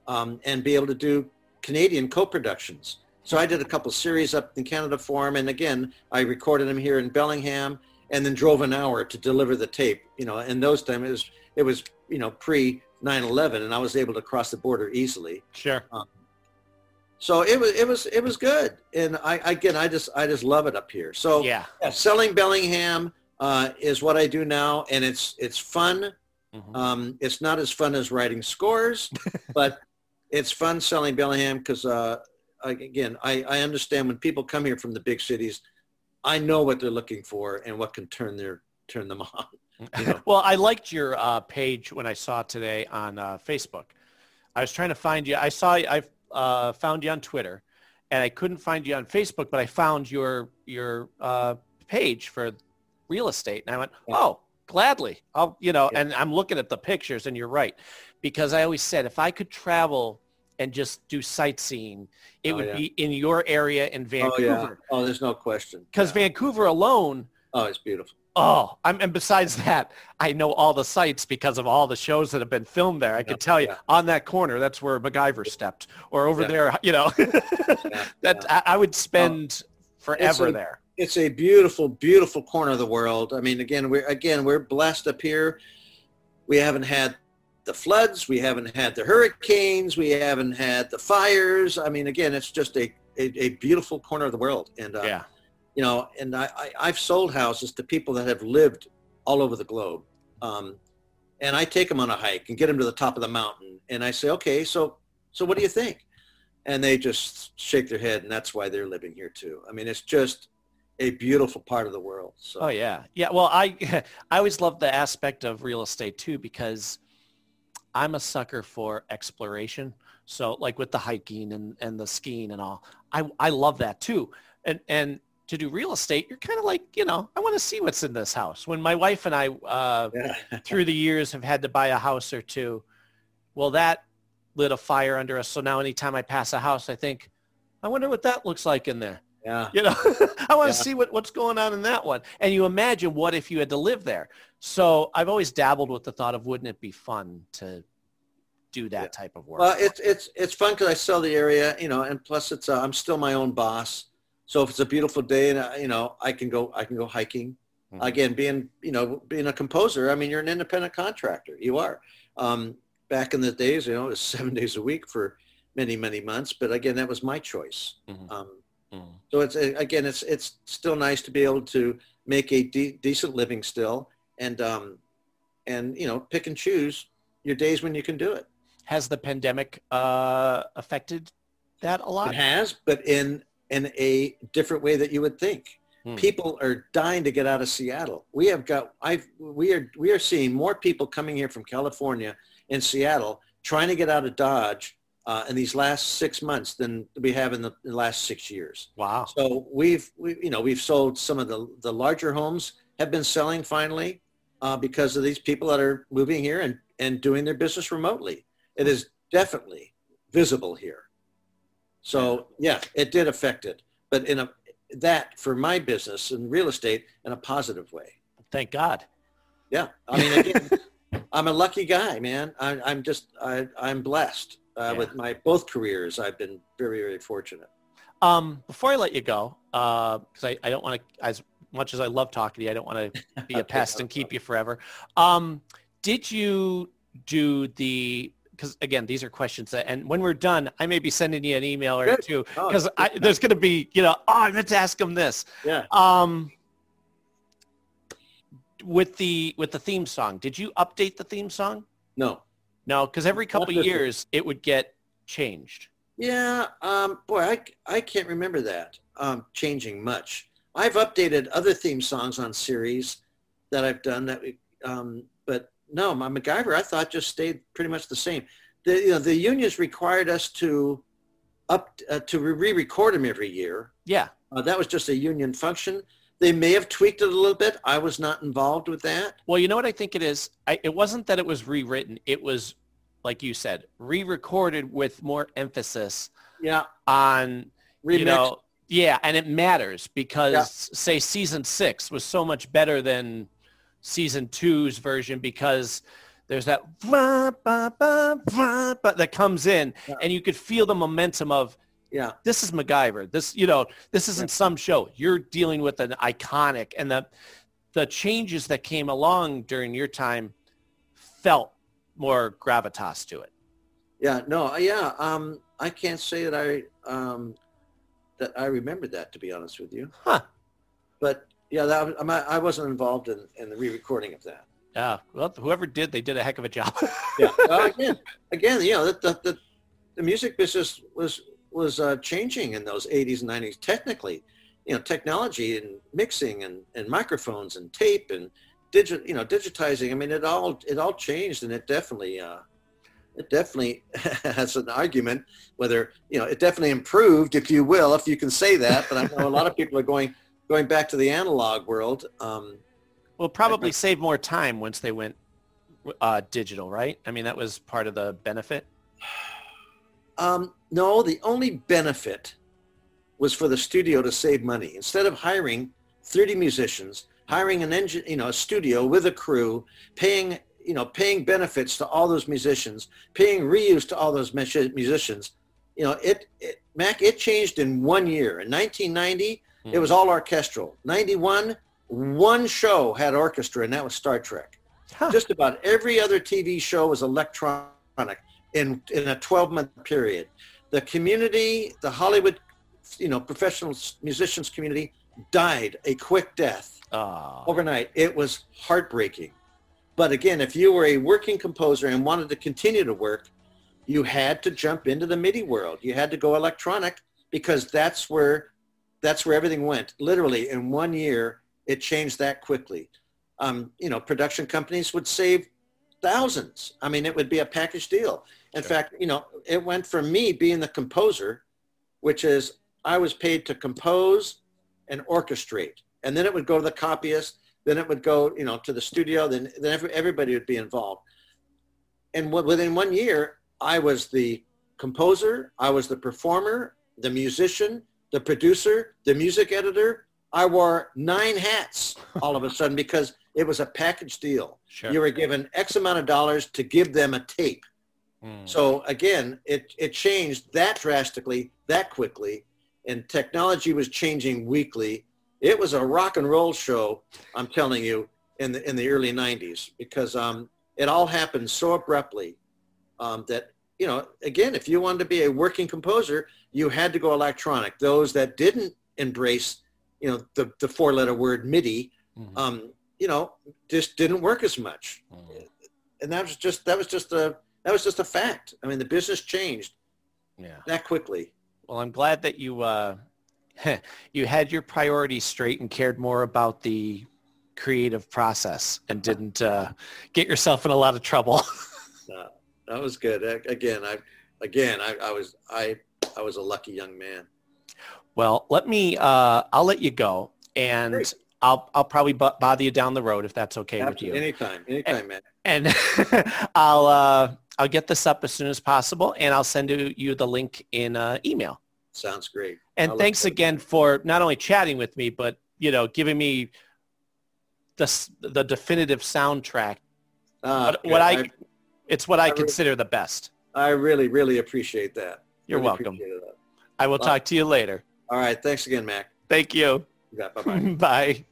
[SPEAKER 7] um, and be able to do Canadian co-productions. So I did a couple series up in Canada for him, and again, I recorded them here in Bellingham, and then drove an hour to deliver the tape. You know, in those times it was it was you know pre 9/11, and I was able to cross the border easily.
[SPEAKER 11] Sure.
[SPEAKER 7] Um, so it was it was it was good, and I again I just I just love it up here. So
[SPEAKER 11] Yeah.
[SPEAKER 7] yeah, selling Bellingham uh, is what I do now, and it's it's fun.
[SPEAKER 11] Mhm.
[SPEAKER 7] Um, it's not as fun as writing scores, but it's fun selling Bellingham because uh, I- again I, I understand when people come here from the big cities, I know what they're looking for and what can turn their turn them on. You know?
[SPEAKER 11] well, I liked your uh, page when I saw it today on uh, Facebook. I was trying to find you. I saw I uh, found you on Twitter, and I couldn't find you on Facebook, but I found your your uh, page for real estate, and I went, oh, gladly. I'll you know, and I'm looking at the pictures, and you're right, because I always said if I could travel and just do sightseeing, it
[SPEAKER 7] Oh,
[SPEAKER 11] would
[SPEAKER 7] yeah.
[SPEAKER 11] be in your area in
[SPEAKER 7] oh
[SPEAKER 11] Vancouver,
[SPEAKER 7] yeah. Oh, there's no question.
[SPEAKER 11] because Vancouver alone.
[SPEAKER 7] Oh, it's beautiful.
[SPEAKER 11] Oh, I'm, and besides that, I know all the sites because of all the shows that have been filmed there. I could tell you
[SPEAKER 7] yeah.
[SPEAKER 11] on that corner, that's where MacGyver stepped, or over
[SPEAKER 7] Yeah.
[SPEAKER 11] there, you know, that I, I would spend forever
[SPEAKER 7] a-
[SPEAKER 11] there.
[SPEAKER 7] it's a beautiful, beautiful corner of the world. I mean, again, we're again we're blessed up here. We haven't had the floods, we haven't had the hurricanes, we haven't had the fires. I mean, again, it's just a a, a beautiful corner of the world. And uh,
[SPEAKER 11] Yeah.
[SPEAKER 7] You know, and I, I I've sold houses to people that have lived all over the globe. Um, and I take them on a hike and get them to the top of the mountain, and I say, okay, so so what do you think? And they just shake their head, and that's why they're living here too. I mean, it's just a beautiful part of the world. So
[SPEAKER 11] Oh yeah, yeah. Well, I I always love the aspect of real estate too because I'm a sucker for exploration. So like with the hiking and, and the skiing and all, I I love that too. And and to do real estate, you're kind of like, you know, I want to see what's in this house. When my wife and I, uh, through the years, have had to buy a house or two, well, that lit a fire under us. So now anytime I pass a house, I think, I wonder what that looks like in there.
[SPEAKER 7] Yeah.
[SPEAKER 11] You know, I want to
[SPEAKER 7] Yeah.
[SPEAKER 11] see what, what's going on in that one. And you imagine what if you had to live there. So I've always dabbled with the thought of wouldn't it be fun to do that type of work?
[SPEAKER 7] Well, it's it's it's fun because I sell the area, you know, and plus it's uh, I'm still my own boss. So if it's a beautiful day and uh, you know I can go I can go hiking.
[SPEAKER 11] Mhm.
[SPEAKER 7] Again, being you know being a composer, I mean you're an independent contractor. You are. Um, back in the days, you know, it was seven days a week for many many months. But again, that was my choice.
[SPEAKER 11] Mhm.
[SPEAKER 7] Um,
[SPEAKER 11] Mhm.
[SPEAKER 7] so it's uh, again, it's it's still nice to be able to make a de- decent living still, and um, and you know pick and choose your days when you can do it.
[SPEAKER 11] Has the pandemic uh, affected that a lot?
[SPEAKER 7] It has, but in in a different way that you would think.
[SPEAKER 11] Hmm.
[SPEAKER 7] People are dying to get out of Seattle. We have got I we are we are seeing more people coming here from California and Seattle trying to get out of Dodge uh, in these last six months than we have in the, the last six years.
[SPEAKER 11] Wow.
[SPEAKER 7] So we've we, you know we've sold some of the the larger homes have been selling finally uh, because of these people that are moving here and and doing their business remotely. It is definitely visible here. So yeah, it did affect it, but in a that for my business in real estate in a positive way.
[SPEAKER 11] Thank God.
[SPEAKER 7] Yeah, I mean, again, I'm a lucky guy, man. I, I'm just I, I'm blessed uh,
[SPEAKER 11] Yeah.
[SPEAKER 7] with my both careers. I've been very very fortunate.
[SPEAKER 11] Um, before I let you go, because I, I don't want to, as much as I love talking to you, I don't want to be a pest and keep you forever. Um, did you do the? Because again, these are questions that, and when we're done, I may be sending you an email or
[SPEAKER 7] Good.
[SPEAKER 11] two
[SPEAKER 7] Oh,
[SPEAKER 11] because there's going to be, you know, oh, I meant to ask him this.
[SPEAKER 7] Yeah.
[SPEAKER 11] Um, with the with the theme song, did you update the theme song?
[SPEAKER 7] No.
[SPEAKER 11] No, because every couple of years it would get changed.
[SPEAKER 7] Yeah, um, boy, I, I can't remember that um, changing much. I've updated other theme songs on series that I've done that, we, um, but no, my MacGyver I thought just stayed pretty much the same. The you know the unions required us to up uh, to re-record them every year.
[SPEAKER 11] Yeah.
[SPEAKER 7] Uh, that was just a union function. They may have tweaked it a little bit. I was not involved with that.
[SPEAKER 11] Well, you know what I think it is? I, it wasn't that it was rewritten. It was, like you said, re-recorded with more emphasis
[SPEAKER 7] Yeah,
[SPEAKER 11] on, you know, yeah, and it matters because,
[SPEAKER 7] Yeah.
[SPEAKER 11] say, season six was so much better than season two's version because there's that "Wah, ba, ba, wah," ba," that comes in,
[SPEAKER 7] Yeah.
[SPEAKER 11] and you could feel the momentum of
[SPEAKER 7] yeah,
[SPEAKER 11] this is MacGyver. This, you know, this isn't some show. You're dealing with an iconic, and the the changes that came along during your time felt more gravitas to it.
[SPEAKER 7] yeah. No, uh, yeah. Um, I can't say that I um, that I remember that to be honest with you.
[SPEAKER 11] Huh.
[SPEAKER 7] But yeah, that I'm- I wasn't involved in, in the re-recording of that.
[SPEAKER 11] Yeah. Well, whoever did, they did a heck of a job.
[SPEAKER 7] Yeah. Uh, again, again, you know, the, the, the, the music business was was uh, changing in those 80s and 90s. Technically, you know, technology and mixing and, and microphones and tape and digit, you know, digitizing. I mean, it all it all changed, and it definitely uh, it definitely has an argument whether you know it definitely improved, if you will, if you can say that. But I know a lot of people are going going back to the analog world. Um,
[SPEAKER 11] well, probably save more time once they went uh, digital, right? I mean, that was part of the benefit.
[SPEAKER 7] Um, no, the only benefit was for the studio to save money. Instead of hiring 30 musicians, hiring an engine, you know, a studio with a crew, paying, you know, paying benefits to all those musicians, paying reuse to all those musicians, you know, it, it Mac, it changed in one year. In 1990, it was all orchestral. 91, one show had orchestra, and that was Star Trek. Just about every other TV show was electronic in in a 12 month period. The community, the Hollywood, you know, professional musicians community died a quick death
[SPEAKER 11] Oh,
[SPEAKER 7] overnight. It was heartbreaking. But again, if you were a working composer and wanted to continue to work, you had to jump into the MIDI world. You had to go electronic because that's where that's where everything went. Literally in one year, it changed that quickly. Um, you know, production companies would save thousands. I mean, it would be a package deal. In fact, you know, it went from me being the composer, which is I was paid to compose and orchestrate. And then it would go to the copyist, then it would go, you know, to the studio, then, then everybody would be involved. And within one year, I was the composer, I was the performer, the musician, the producer, the music editor. I wore nine hats all of a sudden because it was a package deal.
[SPEAKER 12] Sure.
[SPEAKER 7] You were given X amount of dollars to give them a tape.
[SPEAKER 12] Hmm.
[SPEAKER 7] So again, it, it changed that drastically, that quickly, and technology was changing weekly. It was a rock and roll show, I'm telling you, in the in the early '90s because um, it all happened so abruptly um, that you know, again, if you wanted to be a working composer, you had to go electronic. Those that didn't embrace, you know, the the four letter word MIDI, um, you know, just didn't work as much. And that was just that was just a that was just a fact. I mean, the business changed
[SPEAKER 12] Yeah.
[SPEAKER 7] that quickly.
[SPEAKER 12] Well, I'm glad that you uh, you had your priorities straight and cared more about the creative process and didn't uh, get yourself in a lot of trouble.
[SPEAKER 7] that was good. Again, I again I, I was I I was a lucky young man.
[SPEAKER 12] well, let me. Uh, I'll let you go, and
[SPEAKER 7] Great.
[SPEAKER 12] I'll I'll probably bo- bother you down the road if that's okay with you.
[SPEAKER 7] Anytime, anytime, man.
[SPEAKER 12] and I'll uh, I'll get this up as soon as possible, and I'll send you the link in uh, email.
[SPEAKER 7] Sounds great.
[SPEAKER 12] And
[SPEAKER 7] I
[SPEAKER 12] thanks again for not only chatting with me, but you know, giving me the the definitive soundtrack.
[SPEAKER 7] Ah,
[SPEAKER 12] what, what
[SPEAKER 7] good.
[SPEAKER 12] I, it's what I,
[SPEAKER 7] I re-
[SPEAKER 12] consider the best.
[SPEAKER 7] I really really appreciate that.
[SPEAKER 12] You're
[SPEAKER 7] Really
[SPEAKER 12] welcome.
[SPEAKER 7] that.
[SPEAKER 12] I will
[SPEAKER 7] Well-
[SPEAKER 12] talk to you later.
[SPEAKER 7] All right, thanks again, Mac.
[SPEAKER 12] Thank you.
[SPEAKER 7] Yeah, bye bye.
[SPEAKER 12] Bye.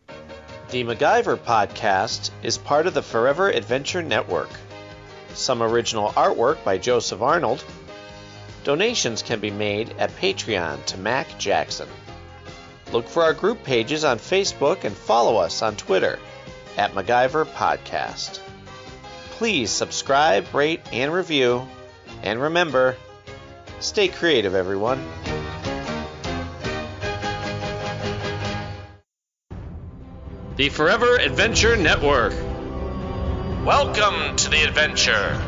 [SPEAKER 13] The MacGyver podcast is part of the Forever Adventure Network. Some original artwork by Joseph Arnold. Donations can be made at Patreon to Mac Jackson. Look for our group pages on Facebook and follow us on Twitter at MacGyver Podcast. Please subscribe, rate, and review. And remember, stay creative, everyone. The Forever Adventure Network. Welcome to the adventure.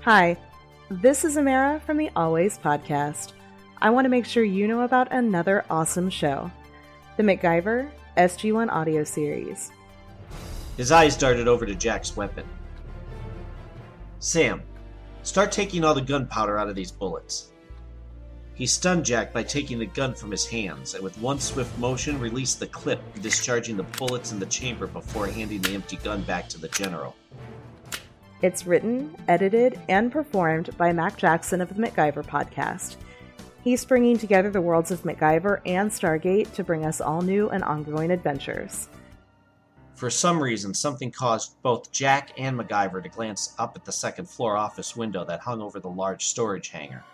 [SPEAKER 14] Hi, this is Amara from the Always Podcast. I want to make sure you know about another awesome show the MacGyver SG1 audio series.
[SPEAKER 11] His eyes darted over to Jack's weapon. Sam, start taking all the gunpowder out of these bullets. He stunned Jack by taking the gun from his hands, and with one swift motion released the clip, discharging the bullets in the chamber before handing the empty gun back to the general.
[SPEAKER 14] It's written, edited, and performed by Mac Jackson of the MacGyver Podcast. He's bringing together the worlds of MacGyver and Stargate to bring us all new and ongoing adventures.
[SPEAKER 11] For some reason, something caused both Jack and MacGyver to glance up at the second floor office window that hung over the large storage hangar.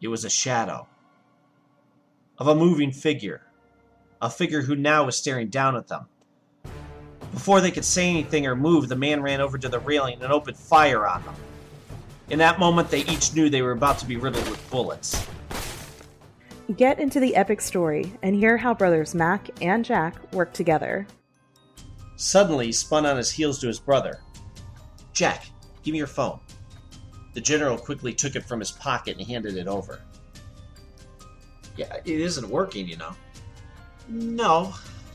[SPEAKER 11] It was a shadow of a moving figure, a figure who now was staring down at them. Before they could say anything or move, the man ran over to the railing and opened fire on them. In that moment, they each knew they were about to be riddled with bullets.
[SPEAKER 14] Get into the epic story and hear how brothers Mac and Jack work together.
[SPEAKER 11] Suddenly, he spun on his heels to his brother. Jack, give me your phone. The general quickly took it from his pocket and handed it over. Yeah, it isn't working, you know. No,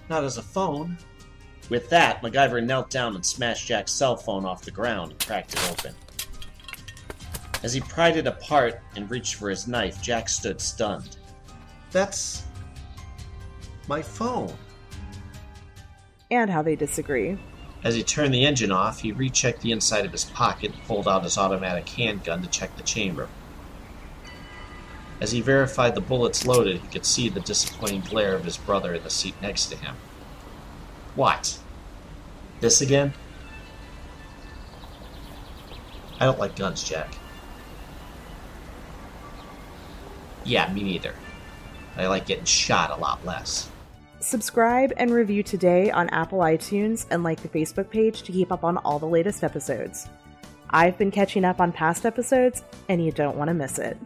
[SPEAKER 11] not as a phone. With that, MacGyver knelt down and smashed Jack's cell phone off the ground and cracked it open. As he pried it apart and reached for his knife, Jack stood stunned. That's. my phone.
[SPEAKER 14] And how they disagree.
[SPEAKER 11] As he turned the engine off, he rechecked the inside of his pocket and pulled out his automatic handgun to check the chamber. As he verified the bullets loaded, he could see the disappointing glare of his brother in the seat next to him. What? This again? I don't like guns, Jack. Yeah, me neither. I like getting shot a lot less.
[SPEAKER 14] Subscribe and review today on Apple iTunes and like the Facebook page to keep up on all the latest episodes. I've been catching up on past episodes, and you don't want to miss it.